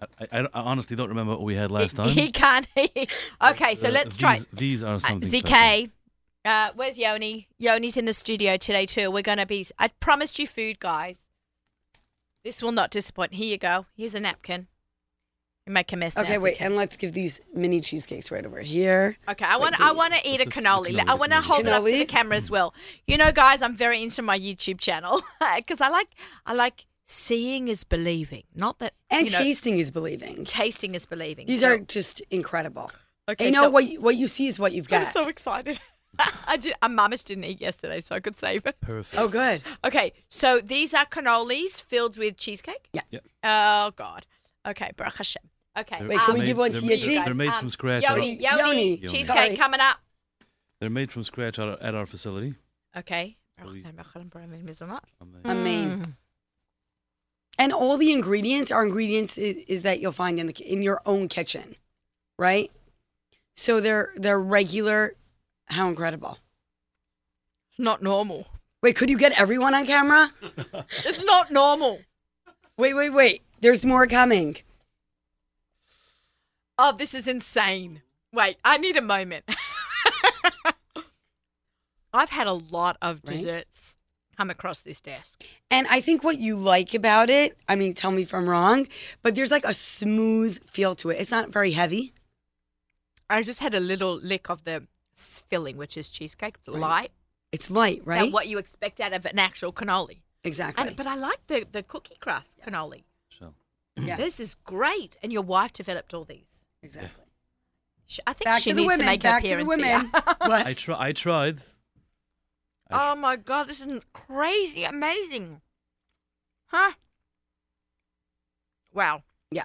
I, I, I honestly don't remember what we had last time. He can't. okay, so Uh, let's try. These are Uh, something. special. ZK, uh, where's Yoni? Yoni's in the studio today too. We're gonna be. I promised you food, guys. This will not disappoint. Here you go. Here's a napkin. You make a mess. now, Okay, wait, ZK. and let's give these mini cheesecakes right over here. Okay, I want Wait, I want to eat a This is the cannoli. I want to cannoli. hold it up to the camera as well. You know, guys, I'm very into my YouTube channel because I like I like seeing is believing, not that And you know, tasting is believing. tasting is believing. These So- are just incredible. okay. you know so- what you, what you see is what you've got. I'm so excited. I did. A mamish didn't eat yesterday, so I could save it. Perfect. oh, good. Okay, so these are cannolis filled with cheesecake. Yeah. Yep. Oh God. Okay, Baruch Hashem. Okay. They're- Wait, can they're we made- give one to they're- Yitzi? They're made Um, from scratch. Yoni, At, Yoni, Yoni. cheesecake Sorry. coming up. they're made from scratch at our, at our facility. Okay. So we- Mm. And all the ingredients are ingredients is, is that you'll find in the in your own kitchen, right? So they're they're regular. How incredible! Not normal. Wait, could you get everyone on camera? It's not normal. Wait, wait, wait. There's more coming. Oh, this is insane. Wait, I need a moment. I've had a lot of Right? desserts. Come across this desk. And I think what you like about it, I mean, tell me if I'm wrong, but there's like a smooth feel to it. It's not very heavy. I just had a little lick of the filling, which is cheesecake. It's light. It's light, About right? what you expect out of an actual cannoli. Exactly. And, but I like the, the cookie crust cannoli. So, yeah, This is great. And your wife developed all these. exactly. She, I think Back she to the needs women. to make Back an to the appearance women. here. I try. I tried. Oh my god, this is crazy, amazing. Huh? Wow. Yeah.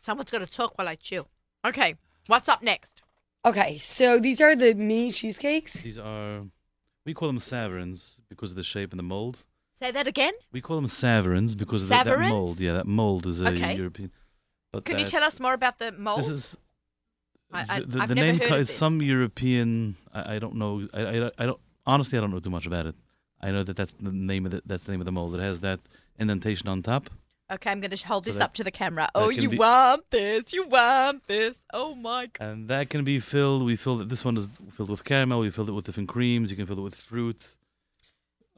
Someone's got to talk while I chew. Okay, what's up next? Okay, so these are the mini cheesecakes. These are. We call them savarins because of the shape and the mold. Say that again. We call them savarins because of the, that mold. Yeah, that mold is a Okay. European. But Can you tell us more about the mold? This is. I- the- I- the, I've the never name heard of is this. some European. I, I don't know. I, I, I don't. Honestly, I don't know too much about it. I know that that's the name of the, that's the name of the mold. It has that indentation on top. okay, I'm going to hold So this that- up to the camera. Oh, you be- want this? You want this? Oh my god. And that can be filled. We filled it. This one is filled with caramel. We filled it with different creams. You can fill it with fruit.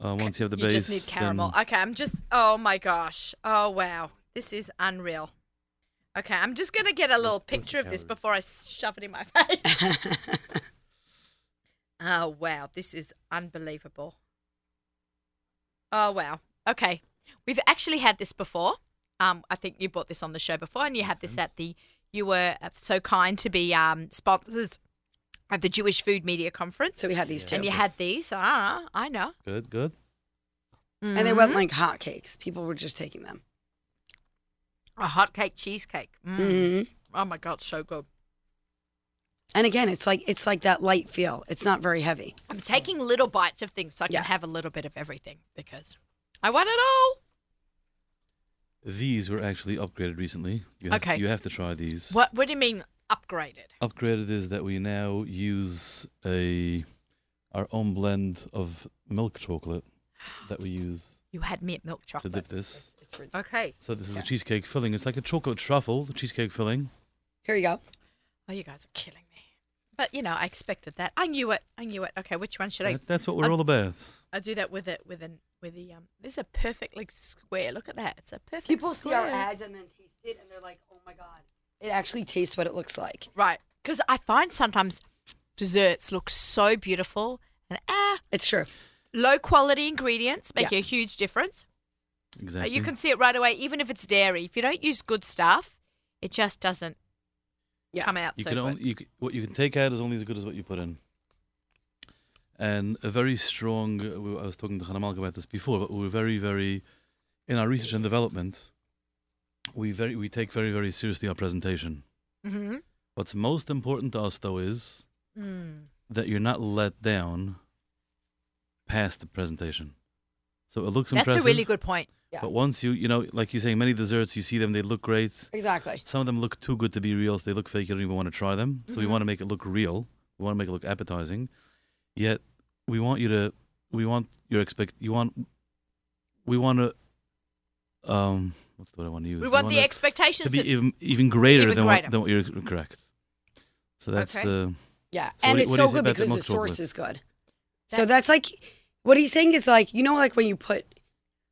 Uh, once you have the base. you base, just need caramel. then- Okay, I'm just. Oh my gosh. Oh wow, this is unreal. Okay, I'm just gonna get a little picture of this before I shove it in my face. oh wow, this is unbelievable. Oh wow. Okay, we've actually had this before. Um, I think you bought this on the show before, and you had this at the. You were so kind to be um sponsors at the Jewish Food Media Conference. so we had these two. and you had these. Ah, I know. Good, good. and they went like hotcakes. People were just taking them. A hot cake cheesecake. Mm. hmm Oh my god, so good. And again, it's like it's like that light feel. It's not very heavy. I'm taking little bites of things so I can Yeah. have a little bit of everything because I want it all. These were actually upgraded recently. You have, Okay. You have to try these. What What do you mean upgraded? Upgraded is that we now use a our own blend of milk chocolate that we use You had mint milk chocolate. to dip this. It's ridiculous. Okay. So this is Yeah. a cheesecake filling. It's like a chocolate truffle, the cheesecake filling. Here you go. Oh, you guys are killing me. But you know, I expected that. I knew it. I knew it. Okay, which one should I? That- that's what we're I- all about. I'll do that with it with an with the um. This is a perfect like square. Look at that. It's a perfect. Square. People see our ads and then taste it, and they're like, "Oh my god!" It actually tastes what it looks like. Right. Because I find sometimes desserts look so beautiful and ah, It's true. low quality ingredients make Yeah. a huge difference. Exactly. You can see it right away, even if it's dairy. If you don't use good stuff, it just doesn't Yeah. come out You so can good. only you, c- what you can take out is only as good as what you put in. And a very strong. uh, I was talking to Hannah Malka about this before, but we're very, very in our research and development. We very we take very very seriously our presentation. mm-hmm. What's most important to us though is mm. that you're not let down past the presentation. So it looks impressive. That's impressive. a really good point. Yeah. But once you you know, like you say, many desserts you see them, they look great. Exactly. Some of them look too good to be real, so they look fake. You don't even want to try them. So we Mhm. want to make it look real. We want to make it look appetizing. Yet we want you to. We want your expect. You want. We want to. Um, what's the word I want to use? We want the expectations to be even even greater even than greater. what than what you're correct. So that's Okay. the. Yeah, So and what- it's what so good because the source is good. so that's like what he's saying is like you know like when you put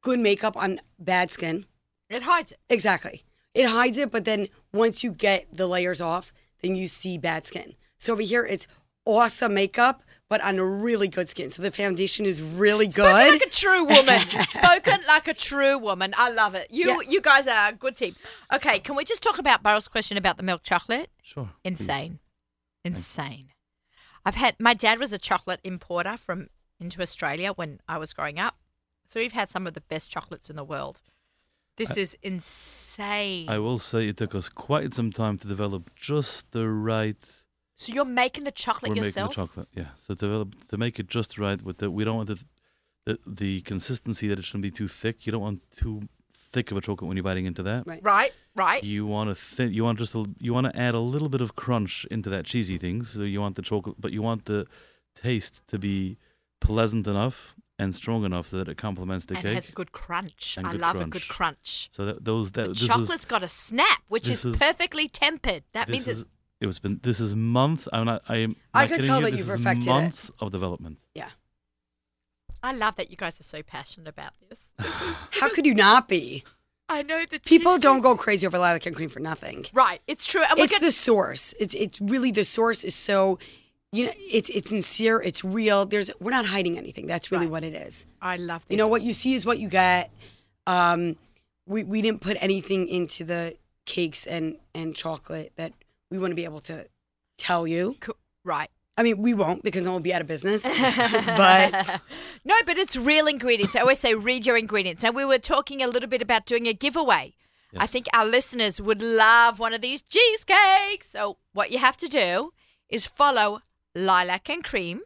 good makeup on bad skin. it hides it. Exactly. It hides it, but then once you get the layers off, then you see bad skin. So over here, it's awesome makeup, but on a really good skin. So the foundation is really good. Spoken good. like a true woman. Spoken like a true woman. I love it. You Yeah. you guys are a good team. Okay, can we just talk about Burrell's question about the milk chocolate? Sure. please. Insane. Insane. I've had my dad was a chocolate importer from into Australia when I was growing up. So we've had some of the best chocolates in the world. This is insane. I will say it took us quite some time to develop just the right. so you're making the chocolate we're yourself? making the chocolate, yeah. So to develop to make it just right with the we don't want it, the the consistency that it shouldn't be too thick. You don't want too thick of a chocolate when you're biting into that. Right. Right, right. You want to thin. You want just a, you want to add a little bit of crunch into that cheesy thing. So you want the chocolate, but you want the taste to be pleasant enough and strong enough so that it complements the and cake. has a good crunch. And I good love a good crunch. crunch. so that those that The this is chocolate's got a snap, which is, is- perfectly tempered. That means is, it's it was been this is months. I'm not. I am. I could tell you, that this you is perfected it. months of development. Yeah. I love that you guys are so passionate about this. This is How could you not be? I know that People don't go crazy over lilac and cream for nothing. right. It's true, and It's gonna, the source. It's it's really the source is so you know it's it's sincere. It's real. There's we're not hiding anything. That's really Right. what it is. I love this. You know what you see is what you get. Um, we we didn't put anything into the cakes and and chocolate that we wouldn't be able to tell you. Co- right. I mean, we won't because then we'll be out of business. but no, but it's real ingredients. I always say read your ingredients. Now we were talking a little bit about doing a giveaway. I think our listeners would love one of these cheesecakes. So what you have to do is follow Lilac and Cream.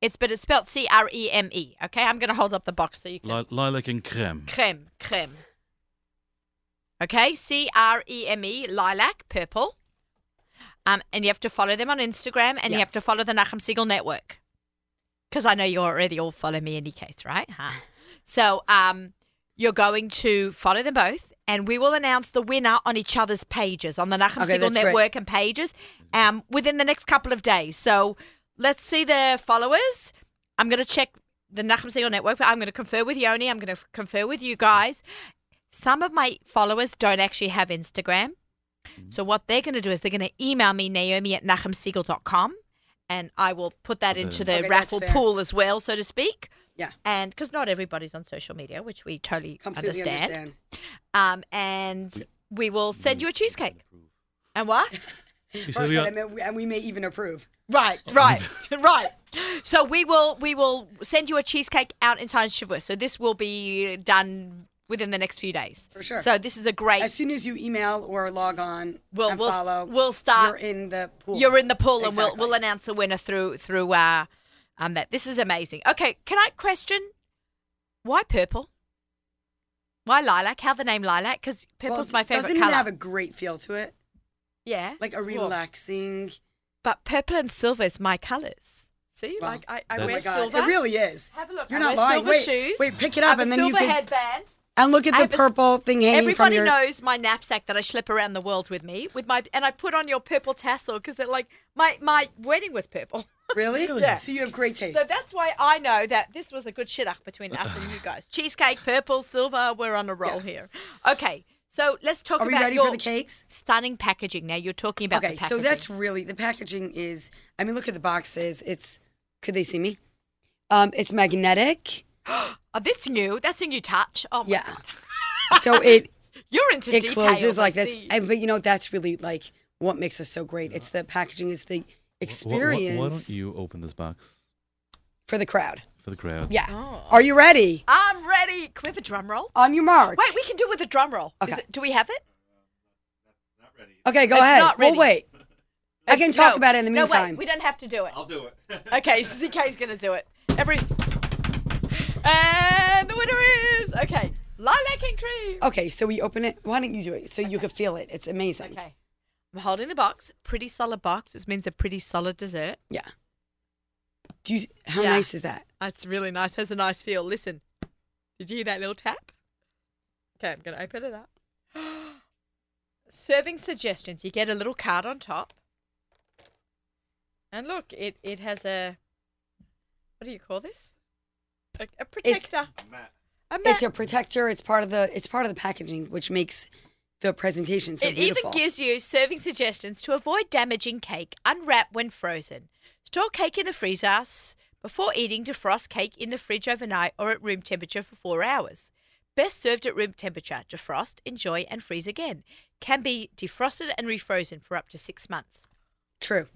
It's but it's spelled C R E M E. Okay, I'm going to hold up the box so you can Li- lilac and creme. creme creme. Okay, C R E M E lilac purple. Um, and you have to follow them on Instagram, and you have to follow the Nachum Segal Network. Because I know you already all follow me any case, right? Huh? so um, you're going to follow them both, and we will announce the winner on each other's pages on the Nachum Okay, Segal that's great. Network and pages um, within the next couple of days. So let's see the followers. I'm going to check the Nachum Segal Network, but I'm going to confer with Yoni. I'm going to confer with you guys. Some of my followers don't actually have Instagram. So what they're going to do is they're going to email me, Naomi at nachumsegal.com, and I will put that into the Okay, raffle pool as well, so to speak. Yeah. And because not everybody's on social media, which we totally completely understand. understand. Um, and we will send you a cheesecake. And what? Or said we said, are- I we- and we may even approve. Right, right, right. So we will we will send you a cheesecake out in time Shavuot. So this will be done within the next few days. For sure. So this is a great. As soon as you email or log on We'll- and we'll- follow, we'll start- You're in the pool. You're in the pool, and we'll Exactly. we'll announce the winner through through uh, um that. This is amazing. Okay, can I question why purple? Why lilac? How the name lilac? Because Well, purple's my favorite Doesn't color. it have a great feel to it? yeah, Like a it's warm. relaxing. But purple and silver is my colors. See, Wow. like I, I Oh Oh wear my god, silver. it really is. Have a look. You're I not wear lying. Silver Wait, shoes. wait, pick it I up have and a then you silver can headband. And look at I the have a s- purple thing hanging from Everybody your. knows my knapsack that I schlep around the world with me with my and I put on your purple tassel because they're like my my wedding was purple. Really? Yeah. So you have great taste. So that's why I know that this was a good shidduch between us and you guys. Cheesecake, purple, silver, we're on a roll here. Okay, so let's talk Are we about ready your for the cakes? stunning packaging. Now you're talking about Okay, the so that's really the packaging is. I mean, look at the boxes. It's. Could they see me? Um, it's magnetic. oh, that's new. That's a new touch. Oh my Yeah. god, So it you're into it details. closes like this. see. And, but you know that's really like what makes us so great. It's the packaging. it's the Wh- wh- experience Why, don't you open this box for the crowd. for the crowd? Yeah. Oh. Are you ready? I'm ready. Can we have a drum roll? On your mark. Wait, we can do it with a drum roll. Is Okay. it, do we have it? Okay, go It's ahead. not ready. We'll wait. I can talk No, about it in the meantime. no, meantime. wait, we don't have to do it. I'll do it. Okay, CK's gonna do it. Every and the winner is okay. Lilac and cream. Okay, so we open it. Why don't you do it so you can feel it? It's amazing. Okay, I'm holding the box. Pretty solid box. This means a pretty solid dessert. Yeah. Do you? How Yeah. nice is that? That's really nice. Has a nice feel. Listen, did you hear that little tap? Okay, I'm gonna open it up. Serving suggestions. You get a little card on top, and look, it it has a what do you call this? A, a protector. Matt. A It's mat. a protector. It's part of the. It's part of the packaging, which makes the presentation so it beautiful. even gives you serving suggestions to avoid damaging cake. Unwrap when frozen. Store cake in the freezer s- before eating. Defrost cake in the fridge overnight or at room temperature for four hours. Best served at room temperature. Defrost, enjoy, and freeze again. Can be defrosted and refrozen for up to six months. True.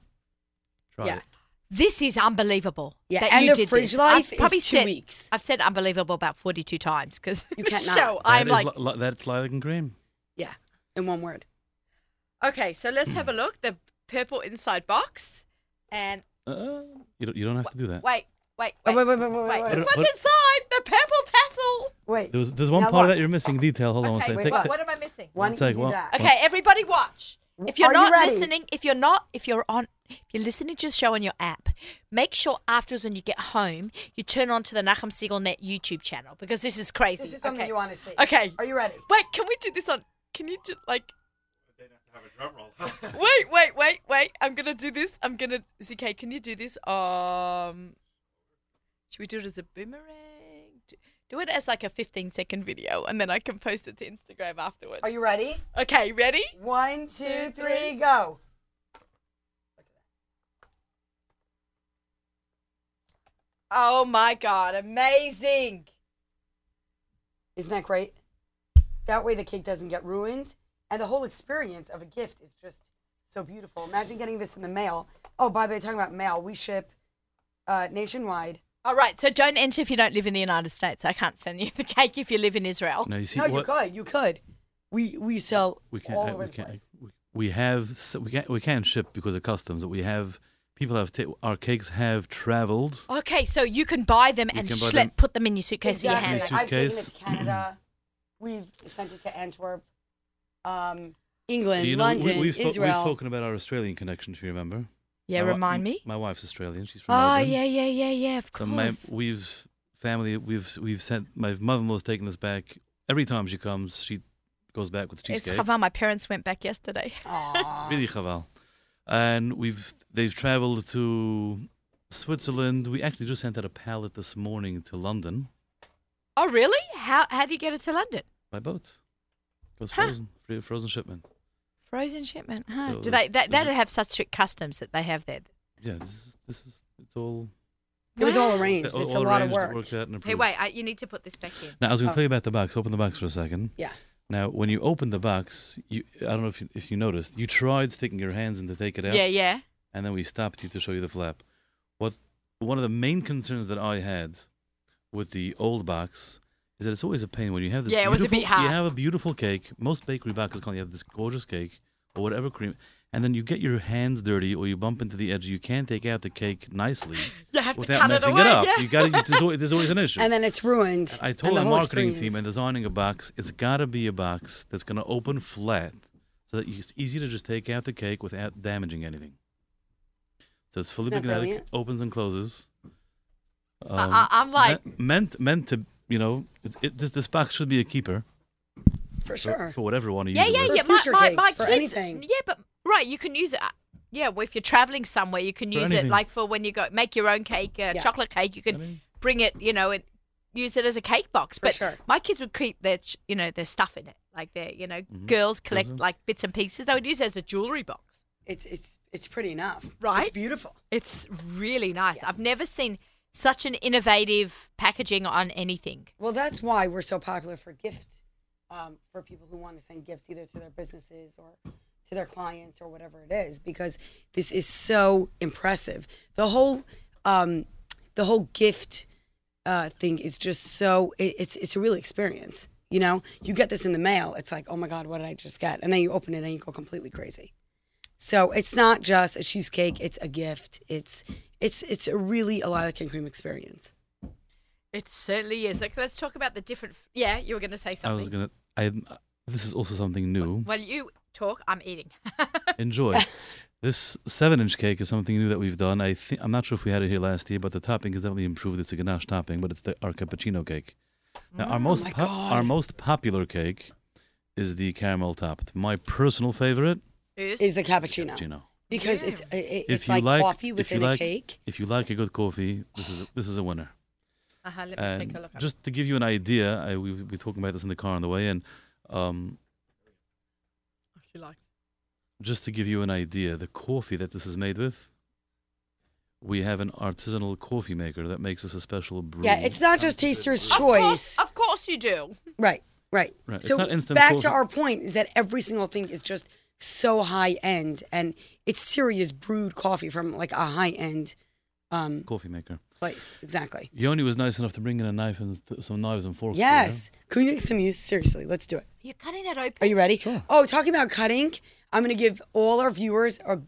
Try Yeah. it. This is unbelievable. Yeah, that and you the did fridge this. life I've probably is two said, weeks. I've said unbelievable about forty-two times because You cannot. show That I'm like li- li- that's lilac and cream. Yeah. In one word. Okay, so let's have a look. The purple inside box. And Uh, you don't. You don't have to do that. wait, wait, Oh, wait. wait, wait, wait, wait, Wait, wait. look What- what's what- inside. The purple tassel. Wait. There's there's one Now part what? that you're missing detail. Hold on one Okay, wait, Take- what, take- what am I missing? Why One don't sec, you do well- that? Okay, everybody watch. If you're Are not ready? listening, if you're not, if you're on, if you're listening to the show on your app, make sure afterwards when you get home, you turn on to the Nachum Segal Net YouTube channel because this is crazy. This is something okay. you want to see. Okay. Are you ready? Wait, can we do this on? Can you do like? They have to have a drum roll. Wait, wait, wait, wait. I'm gonna do this. I'm gonna. ZK, can you do this? Um, should we do it as a boomerang? Do it as like a 15 second video and then I can post it to Instagram afterwards. Are you ready? Okay, ready? One, two, three, go. Oh my god, amazing. Isn't that great? That way the cake doesn't get ruined. And the whole experience of a gift is just so beautiful. Imagine getting this in the mail. Oh, by the way, talking about mail, we ship uh, nationwide. All right, so don't enter if you don't live in the United States. I can't send you the cake if you live in Israel. Now you see no, you what could. You could. We we sell we can't all uh, over we the can't place. we- we have we can't we can't ship because of customs. But we have people have ta- our cakes have traveled. Okay, so you can buy them You and can buy schlep, them- put them in your suitcase in your Exactly. hand. Your I've taken it suitcase. to Canada. We've sent it to Antwerp, um, England, You know, London, we, we've, spo- we've spoken about our Australian connection. If you remember. Yeah, My wi- remind me. My wife's Australian. She's from Oh, Melbourne. yeah, yeah, yeah, yeah, of So course. my we've family we've we've sent my mother-in-law's taken us back every time she comes. She goes back with the teacher. it's cheesecake. Chava. My parents went back yesterday. Aw. Really chaval. And we've they've traveled to Switzerland. We actually just sent out a pallet this morning to London Oh, really? How how do you get it to London? by boat. Goes Huh. frozen, free frozen shipment. Frozen shipment, huh? So do they that there's that'd have such strict customs that they have there? Yeah, this is this is it's all. It was all arranged. all- It's all a lot of arranged, work. Worked out and Hey, approved. wait! I, you need to put this back in. Now I was going to Oh. tell you oh. about the box. Open the box for a second. Yeah. Now, when you open the box, you I don't know if you, if you noticed, you tried sticking your hands in to take it out. Yeah, yeah. and then we stopped you to show you the flap. What one of the main concerns that I had with the old box is that it's always a pain when you have this. Yeah, it was a bit hard. You have a beautiful cake. Most bakery boxes call you have this gorgeous cake or whatever cream, and then you get your hands dirty or you bump into the edge. You can't take out the cake nicely You have to without cut it messing away. it up. yeah. You got to. There's always, there's always an issue. And then it's ruined. I told the the whole marketing team experience. and designing a box, it's got to be a box that's going to open flat so that it's easy to just take out the cake without damaging anything. So it's fully Isn't magnetic, brilliant? opens and closes. Um, I- I'm like- me- meant meant to you know it, it, this, this box should be a keeper for for, sure. for whatever one you want to Yeah, use yeah, it yeah. For My, my, cakes, my for kids, anything. Yeah, but right, you can use it. uh, Yeah, well, if you're traveling somewhere, you can For use it like for when you go make your own cake, uh, Yeah. chocolate cake. You I can mean, bring it, you know, and use it as a cake box. But sure. my kids would keep their, ch- you know, their stuff in it. Like their, you know, Mhm. girls collect like bits and pieces. They would use it as a jewelry box. It's it's it's pretty enough. Right? It's beautiful. It's really nice. I've never seen such an innovative packaging on anything. Well, that's why we're so popular for gift um, for people who want to send gifts either to their businesses or to their clients or whatever it is, because this is so impressive. The whole um, the whole gift uh, thing is just so it, it's it's a real experience. You know, you get this in the mail. It's like, oh my god, what did I just get? And then you open it and you go completely crazy. So it's not just a cheesecake; it's a gift. It's it's it's a really a lilac and cream experience. It certainly is. Like, let's talk about the different. Yeah, you were going to say something. I was gonna. I this is also something new. Well, you talk. I'm eating. Enjoy. this seven-inch cake is something new that we've done. I think I'm not sure if we had it here last year, but the topping has definitely improved. It's a ganache topping, but it's the our cappuccino cake. Now, our most Oh po- our most popular cake is the caramel topped. My personal favorite, Is the cappuccino. cappuccino. because Yeah. it's it, If it's you like, like- coffee if you within a cake. If you like a good coffee, this is a, this is a winner. Uh-huh, let me And take a look. at just to give you an idea, I, we we were talking about this in the car on the way in. Um, it, if you like. just to give you an idea, the coffee that this is made with, we have an artisanal coffee maker that makes us a special brew. Yeah, it's not just taster's Of course, choice. of course you do. Right, right. Right, it's So not back coffee. to our point is that every single thing is just so high end and it's serious brewed coffee from like a high end um, coffee maker. place. Exactly. Yoni was nice enough to bring in a knife and th- some knives and forks. Yes. Can we make some use? Seriously, let's do it. You're cutting that open. Are you ready? Sure. Oh, talking about cutting, I'm going to give all our viewers a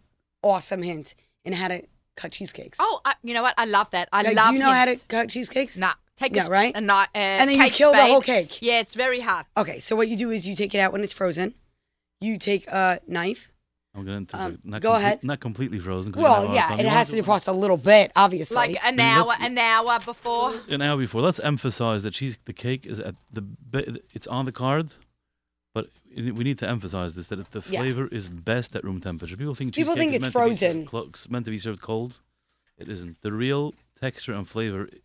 awesome hint in how to cut cheesecakes. Oh, I, you know what? I love that. I Like, love. do you know how to hints. cut cheesecakes? Nah, take Yeah, a sp- right? A kni- uh, And then you cake kill the whole spade. cake. Yeah, it's very hard. Okay, so what you do is you take it out when it's frozen. You take a knife. I'm going to Um, not go ahead. Not completely frozen. 'cause you Well, yeah, it has want to defrost a little bit, obviously. Like an hour, let's- an hour before. An hour before. Let's emphasize that cheese. The cake is at the. It's on the card, but we need to emphasize this that the Yeah. flavor is best at room temperature. People think People think it's meant to be frozen. it's meant to be served cold. It isn't. The real texture and flavor is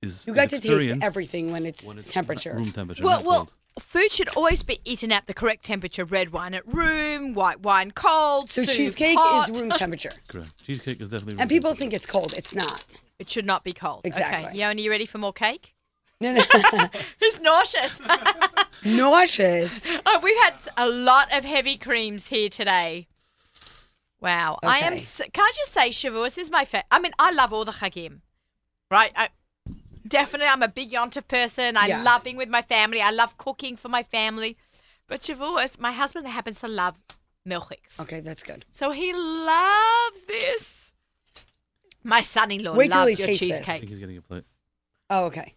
is You got to taste everything when it's, when it's temperature. room temperature. Well, not well, cold. Food should always be eaten at the correct temperature. Red wine at room, white wine cold. So soup cheesecake hot. is room temperature. correct. Cheesecake is definitely. room And people temperature. think it's cold. It's not. It should not be cold. Exactly. Okay. Yoni, you ready for more cake? No, no. He's nauseous. Nauseous. Uh, oh, we've had a lot of heavy creams here today. Wow. I am. Okay. can I just say, Shavuos is my favorite. I mean, I love all the chagim, right? I, definitely, I'm a big Yontif person. I Yeah. love being with my family. I love cooking for my family. But Shavuos, my husband happens to love milchiks. Okay, that's good. So he loves this. My son-in-law Wait till loves your tastes this. I cheesecake. think he's getting a plate. Oh, okay.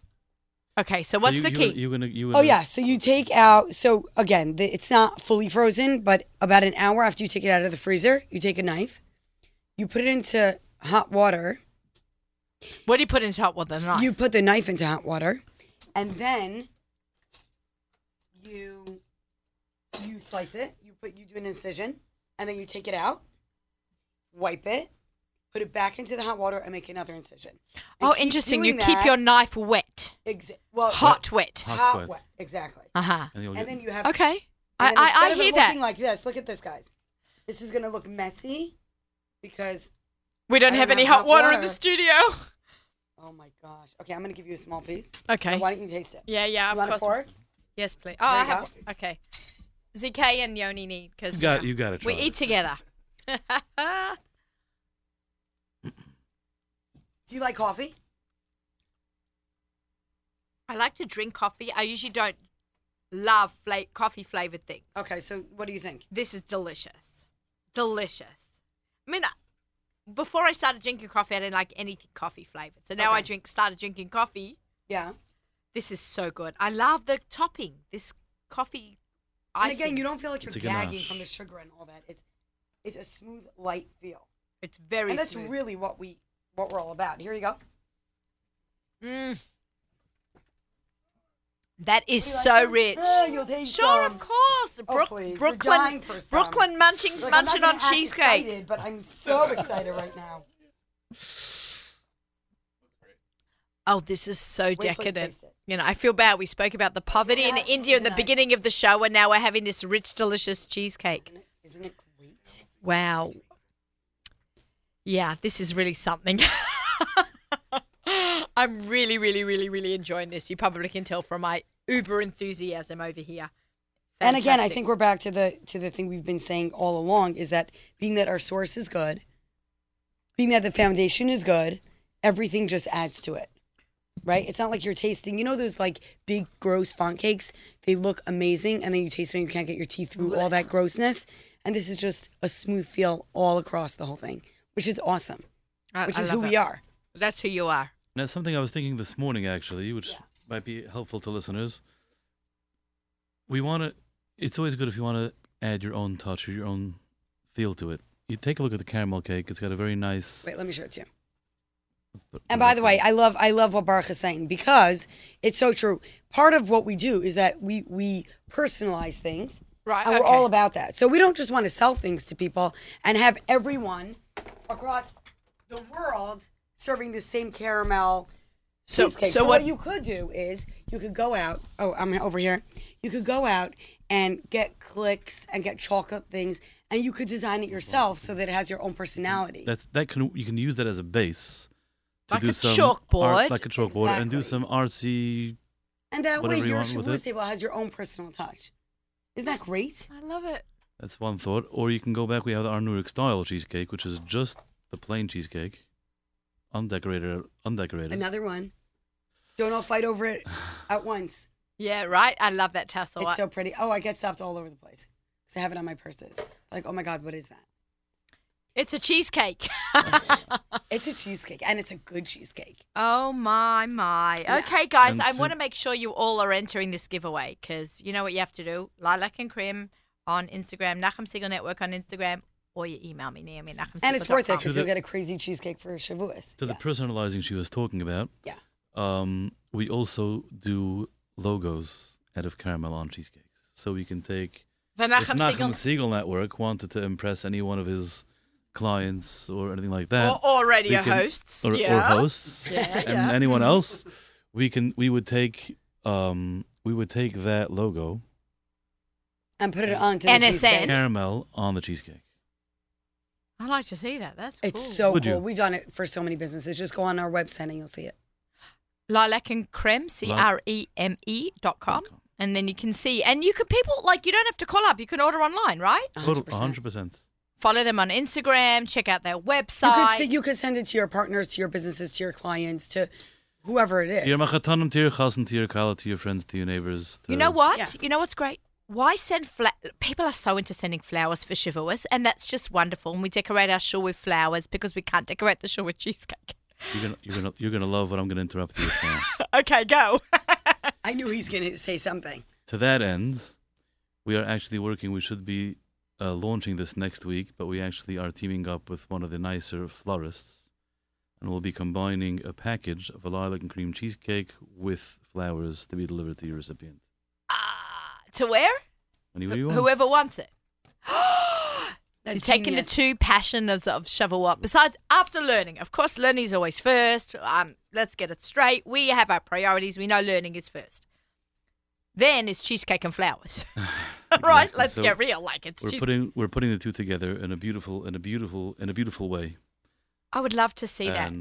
Okay, so So what's you, the you, key? You're gonna. You Oh yeah, so you take out. So again, the, it's not fully frozen, but about an hour after you take it out of the freezer, you take a knife, you put it into hot water. What do you put into hot water? Knife? You put the knife into hot water, and then you you slice it. You put you do an incision, and then you take it out, wipe it, put it back into the hot water, and make another incision. And oh, interesting. You doing keep your knife wet, exa- well hot wet. Hot hot wet. wet exactly. Uh huh. And, And get- then you have Okay. And I, then I, I instead of it hear that. looking like this, look at this, guys. This is gonna look messy because We don't have don't any have hot hot water in the studio. Oh my gosh. Okay, I'm gonna give you a small piece. Okay. Why don't you taste it? Yeah, yeah, You of want a course. fork? Yes, please. Oh, I you have. Okay. ZK and Yoni need because You got. You got it. we eat together. Do you like coffee? I like to drink coffee. I usually don't love fla- coffee flavored things. Okay, so what do you think? This is delicious. Delicious. I mean, before I started drinking coffee, I didn't like any coffee flavored. So now I drink, started drinking coffee. Yeah. This is so good. I love the topping. This coffee And again, you don't feel like you're gagging ganache. from the sugar and all that. It's it's a smooth, light feel. it's very and that's smooth. really what we what we're all about. Here you go. Mm. That is so oh, rich. Yeah, Sure, of course. Oh, Brook-. Brooklyn, dying for some. Brooklyn munchings, Like, munching on cheesecake. excited, but I'm so excited right now. Oh, this is so you decadent. it. You know, I feel bad. We spoke about the poverty in Yeah, India in the beginning of the show, and now we're having this rich, delicious cheesecake. Isn't it, isn't it great? Wow. Yeah, this is really something. I'm really, really, really, really enjoying this. You probably can tell from my uber enthusiasm over here. And again, I think we're back to the to the thing we've been saying all along is that being that our source is good, being that the foundation is good, everything just adds to it. Right? It's not like you're tasting, you know those like big gross font cakes? They look amazing and then you taste it and you can't get your teeth through all that grossness. And this is just a smooth feel all across the whole thing, which is awesome. I- Which I is who love we are. That's who you are. Now, something I was thinking this morning, actually, which might be helpful to listeners. We want to. It's always good if you want to add your own touch or your own feel to it. You take a look at the caramel cake. It's got a very nice. Wait, let me show it to you. And by the way. I love I love what Baruch is saying because it's so true. Part of what we do is that we we personalize things, Right. and we're all about that. So we don't just want to sell things to people and have everyone across the world serving the same caramel So- cheesecake. so So, what- what you could do is you could go out. Oh, I'm over here. You could go out and get clicks and get chocolate things, and you could design it yourself so that it has your own personality. that that can you can use that as a base to Like do a some chalkboard. art, like a chalkboard, and do some artsy. And that way, whatever you your want with Shavuos it. table has your own personal touch. Isn't that great? I love it. That's one thought. Or you can go back. We have our New York style cheesecake, which is just the plain cheesecake, undecorated. Undecorated. Another one. Don't all fight over it at once. Yeah, right. I love that tassel. It's so pretty. Oh, I get stopped all over the place because I have it on my purses. Like, oh my God, what is that? it's a cheesecake. It's a cheesecake, and it's a good cheesecake. oh my my. Yeah. Okay, guys, And I to- want to make sure you all are entering this giveaway because you know what you have to do. Lilac and Cream on Instagram, Nachum Segal Network on Instagram, or you email me Naomi Nachum. And it's worth it because you'll get a crazy cheesecake for Shavuos. to the personalizing she was talking about. Yeah. Um, we also do logos out of caramel on cheesecakes, so we can take. The if Nachum Nachum Segal. Segal Network wanted to impress any one of his clients or anything like that, Or, or radio can- hosts. or, yeah. or hosts, Yeah, and yeah. anyone else, we can we would take um we would take that logo And put it onto the NSN. cheesecake. caramel on the cheesecake. I like to see that. That's It's cool. so Would cool. you? We've done it for so many businesses. Just go on our website and you'll see it. lilac and creme, C R E M E dot com. And then you can see, and you can people like you don't have to call up. You can order online, right? Total 100%. hundred percent. Follow them on Instagram. Check out their You could, website. se- you could send it to your partners, to your businesses, to your clients, to whoever it is. To your machatanim, to your chassan, to your kala, to your friends, to your neighbors. You know what? Yeah. You know what's great? Why send fla- people are so into sending flowers for Shavuos, and that's just wonderful. And we decorate our shul with flowers because we can't decorate the shul with cheesecake. You're gonna you're gonna you're gonna love what I'm gonna interrupt you with now. okay, go. I knew he's going to say something. to that end, we are actually working. We should be uh, launching this next week, but we actually are teaming up with one of the nicer florists, and we'll be combining a package of a lilac and cream cheesecake with flowers to be delivered to your recipient. To where? Anywhere you want. Whoever wants it. That's You're taking the two passions of Shavuot. Besides, after learning, of course, learning is always first. Um, let's get it straight. We have our priorities. We know learning is first. Then it's cheesecake and flowers. right? Exactly. Let's So get real. Like it's We're cheese- putting we're putting the two together in a beautiful in a beautiful in a beautiful way. I would love to see that.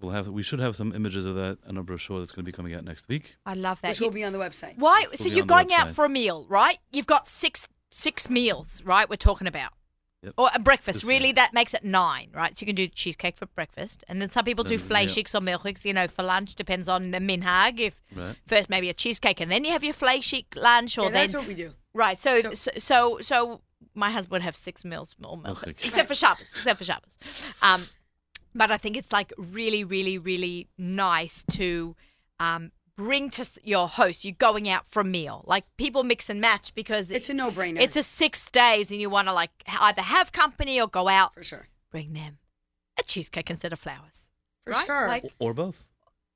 And we'll have we should have some images of that in a brochure that's going to be coming out next week. I love that. Which will be on the website. Why? Will So you're going out for a meal, right? You've got six six meals, right? We're talking about. Yep. Or a breakfast. This really, that makes it nine, right? So you can do cheesecake for breakfast, and then some people do Then, yeah. or milchiks, you know, for lunch. Depends on the minhag. If Right. first maybe a cheesecake, and then you have your fleishik lunch, or Yeah, then that's what we do. right. So So- so so, so my husband would have six meals or milchik, Milchik. except for Shabbos, except for Shabbos. Um, but I think it's like really, really, really nice to um, bring to your host. You're going out for a meal, like people mix and match because It's a no-brainer. it's a six days, and you want to like either have company or go out. for sure. Bring them a cheesecake instead of flowers. For right? sure. Like, Or both.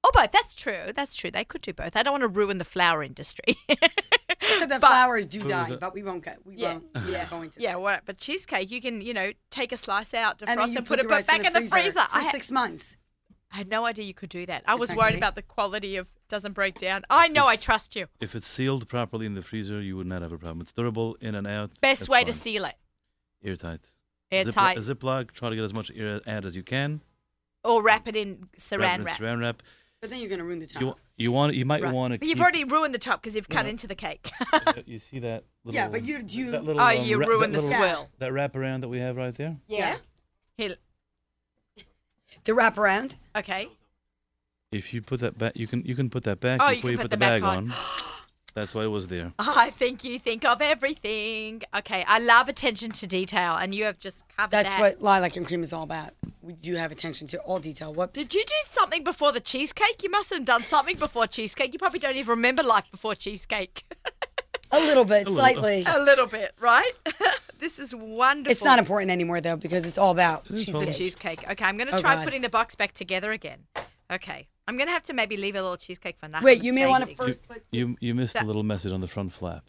Oh, both. That's true. That's true. They could do both. I don't want to ruin the flower industry. Except the But- flowers do die, but we won't get. We Yeah. won't. We're Yeah. going to. Yeah, well, but cheesecake, you can, you know, take a slice out, defrost And and, then you put, it back in the freezer. for I, six months. I had no idea you could do that. I was that worried great? about the quality of doesn't break down. I know I trust you. If it's sealed properly in the freezer, you would not have a problem. It's durable in and out. Best that's way to seal it, Airtight. airtight, Ziploc, a Ziploc. Try to get as much air out as you can. or wrap it in saran Wrap it in wrap. Saran wrap. But then you're going to ruin the top. You you want you might Right. want to. But you've already ruined the top because you've cut No. into the cake. you see that? Little, Yeah, but you- you- That little, oh, um, you wra- ruined that the little- swirl. That wrap around that we have right there. Yeah. Here, The wrap around. okay. If you put that back, you can you can put that back Oh, before can you put put the the back bag on. on. That's why it was there. Ah, I think you think of everything. Okay, I love attention to detail, and you have just covered That's that. what lilac and cream is all about. We do have attention to all detail. Whoops. Did you do something before the cheesecake? You must have done something before cheesecake. You probably don't even remember life before cheesecake. a little bit, A little. slightly. A little bit, right? this is wonderful. It's not important anymore though because it's all about is The cheesecake. cheesecake. Okay, I'm going to Oh, try God. putting the box back together again. Okay. I'm going to have to maybe leave a little cheesecake for nothing. Wait, you may want to You, first put. you you missed a little message on the front flap.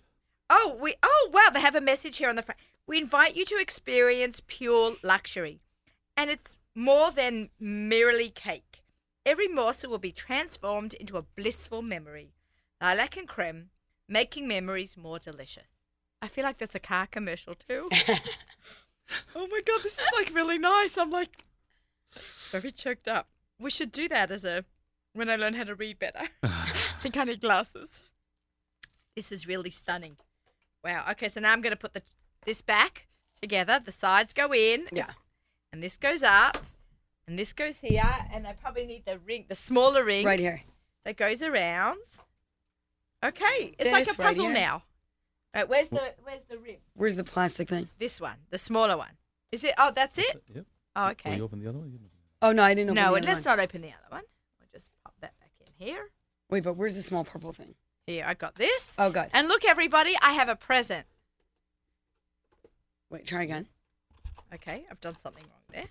Oh, we Oh, wow, they have a message here on the front. We invite you to experience pure luxury. And it's more than merely cake. Every morsel will be transformed into a blissful memory. Lilac and creme, making memories more delicious. I feel like that's a car commercial too. oh my god, this is like really nice. I'm like very choked up. We should do that as a when I learn how to read better. I think I need glasses. This is really stunning. Wow. Okay, so now I'm going to put the this back together. The sides go in. Yeah. And this goes up. And this goes here. And I probably need the ring, the smaller ring Right here. that goes around. Okay, it's like a puzzle here. now. Right, where's the where's the rim? Where's the plastic thing? This one, the smaller one. Is it? Oh, that's it. Yep. Oh, Will okay. you open the other one? Open Oh no, I didn't know. No, let's not open the other one. We'll just pop that back in here. Wait, but where's the small purple thing? Here, I got this. Oh, good. And look, everybody, I have a present. Wait, try again. Okay, I've done something wrong there.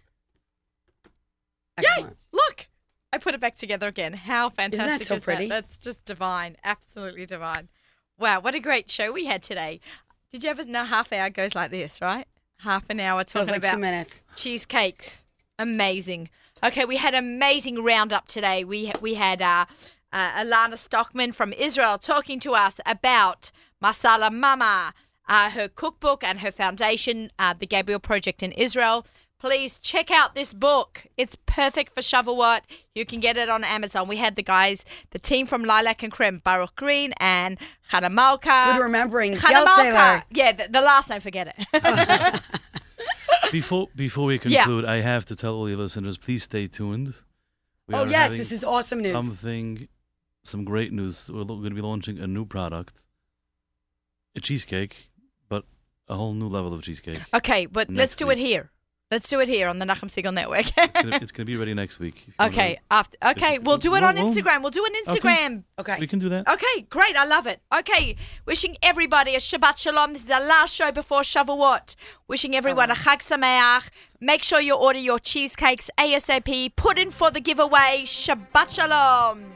Excellent. Yay! Look, I put it back together again. How fantastic so is pretty? that? That's just divine. Absolutely divine. Wow, what a great show we had today. Did you ever know half hour goes like this, right? Half an hour talking like about two minutes. cheesecakes. Amazing. Okay, we had an amazing roundup today. We we had uh, uh, Alana Sztokman from Israel talking to us about Masala Mama, uh, her cookbook and her foundation, uh, the Gabriel Project in Israel. Please check out this book. It's perfect for Shavuot. You can get it on Amazon. We had the guys, the team from Lilac and Creme, Baruch Green and Hannah Malka. Good remembering. Hannah Geldzähler. Malka. Yeah, the, the last name, forget it. Before before we conclude, I have to tell all your listeners, please stay tuned. We Oh yes, this is awesome news. Something, some great news. We're going to be launching a new product, a cheesecake, but a whole new level of cheesecake. okay, but let's do week. it here. Let's do it here on the Nachum Segal Network. It's gonna, it's gonna be ready next week. if you wanna- okay, after okay, we'll do it on Instagram. We'll do an okay. Instagram. Okay. we can do that. Okay, great. I love it. Okay, wishing everybody a Shabbat Shalom. This is our last show before Shavuot. Wishing everyone a Chag Sameach. Make sure you order your cheesecakes ASAP. Put in for the giveaway. Shabbat Shalom.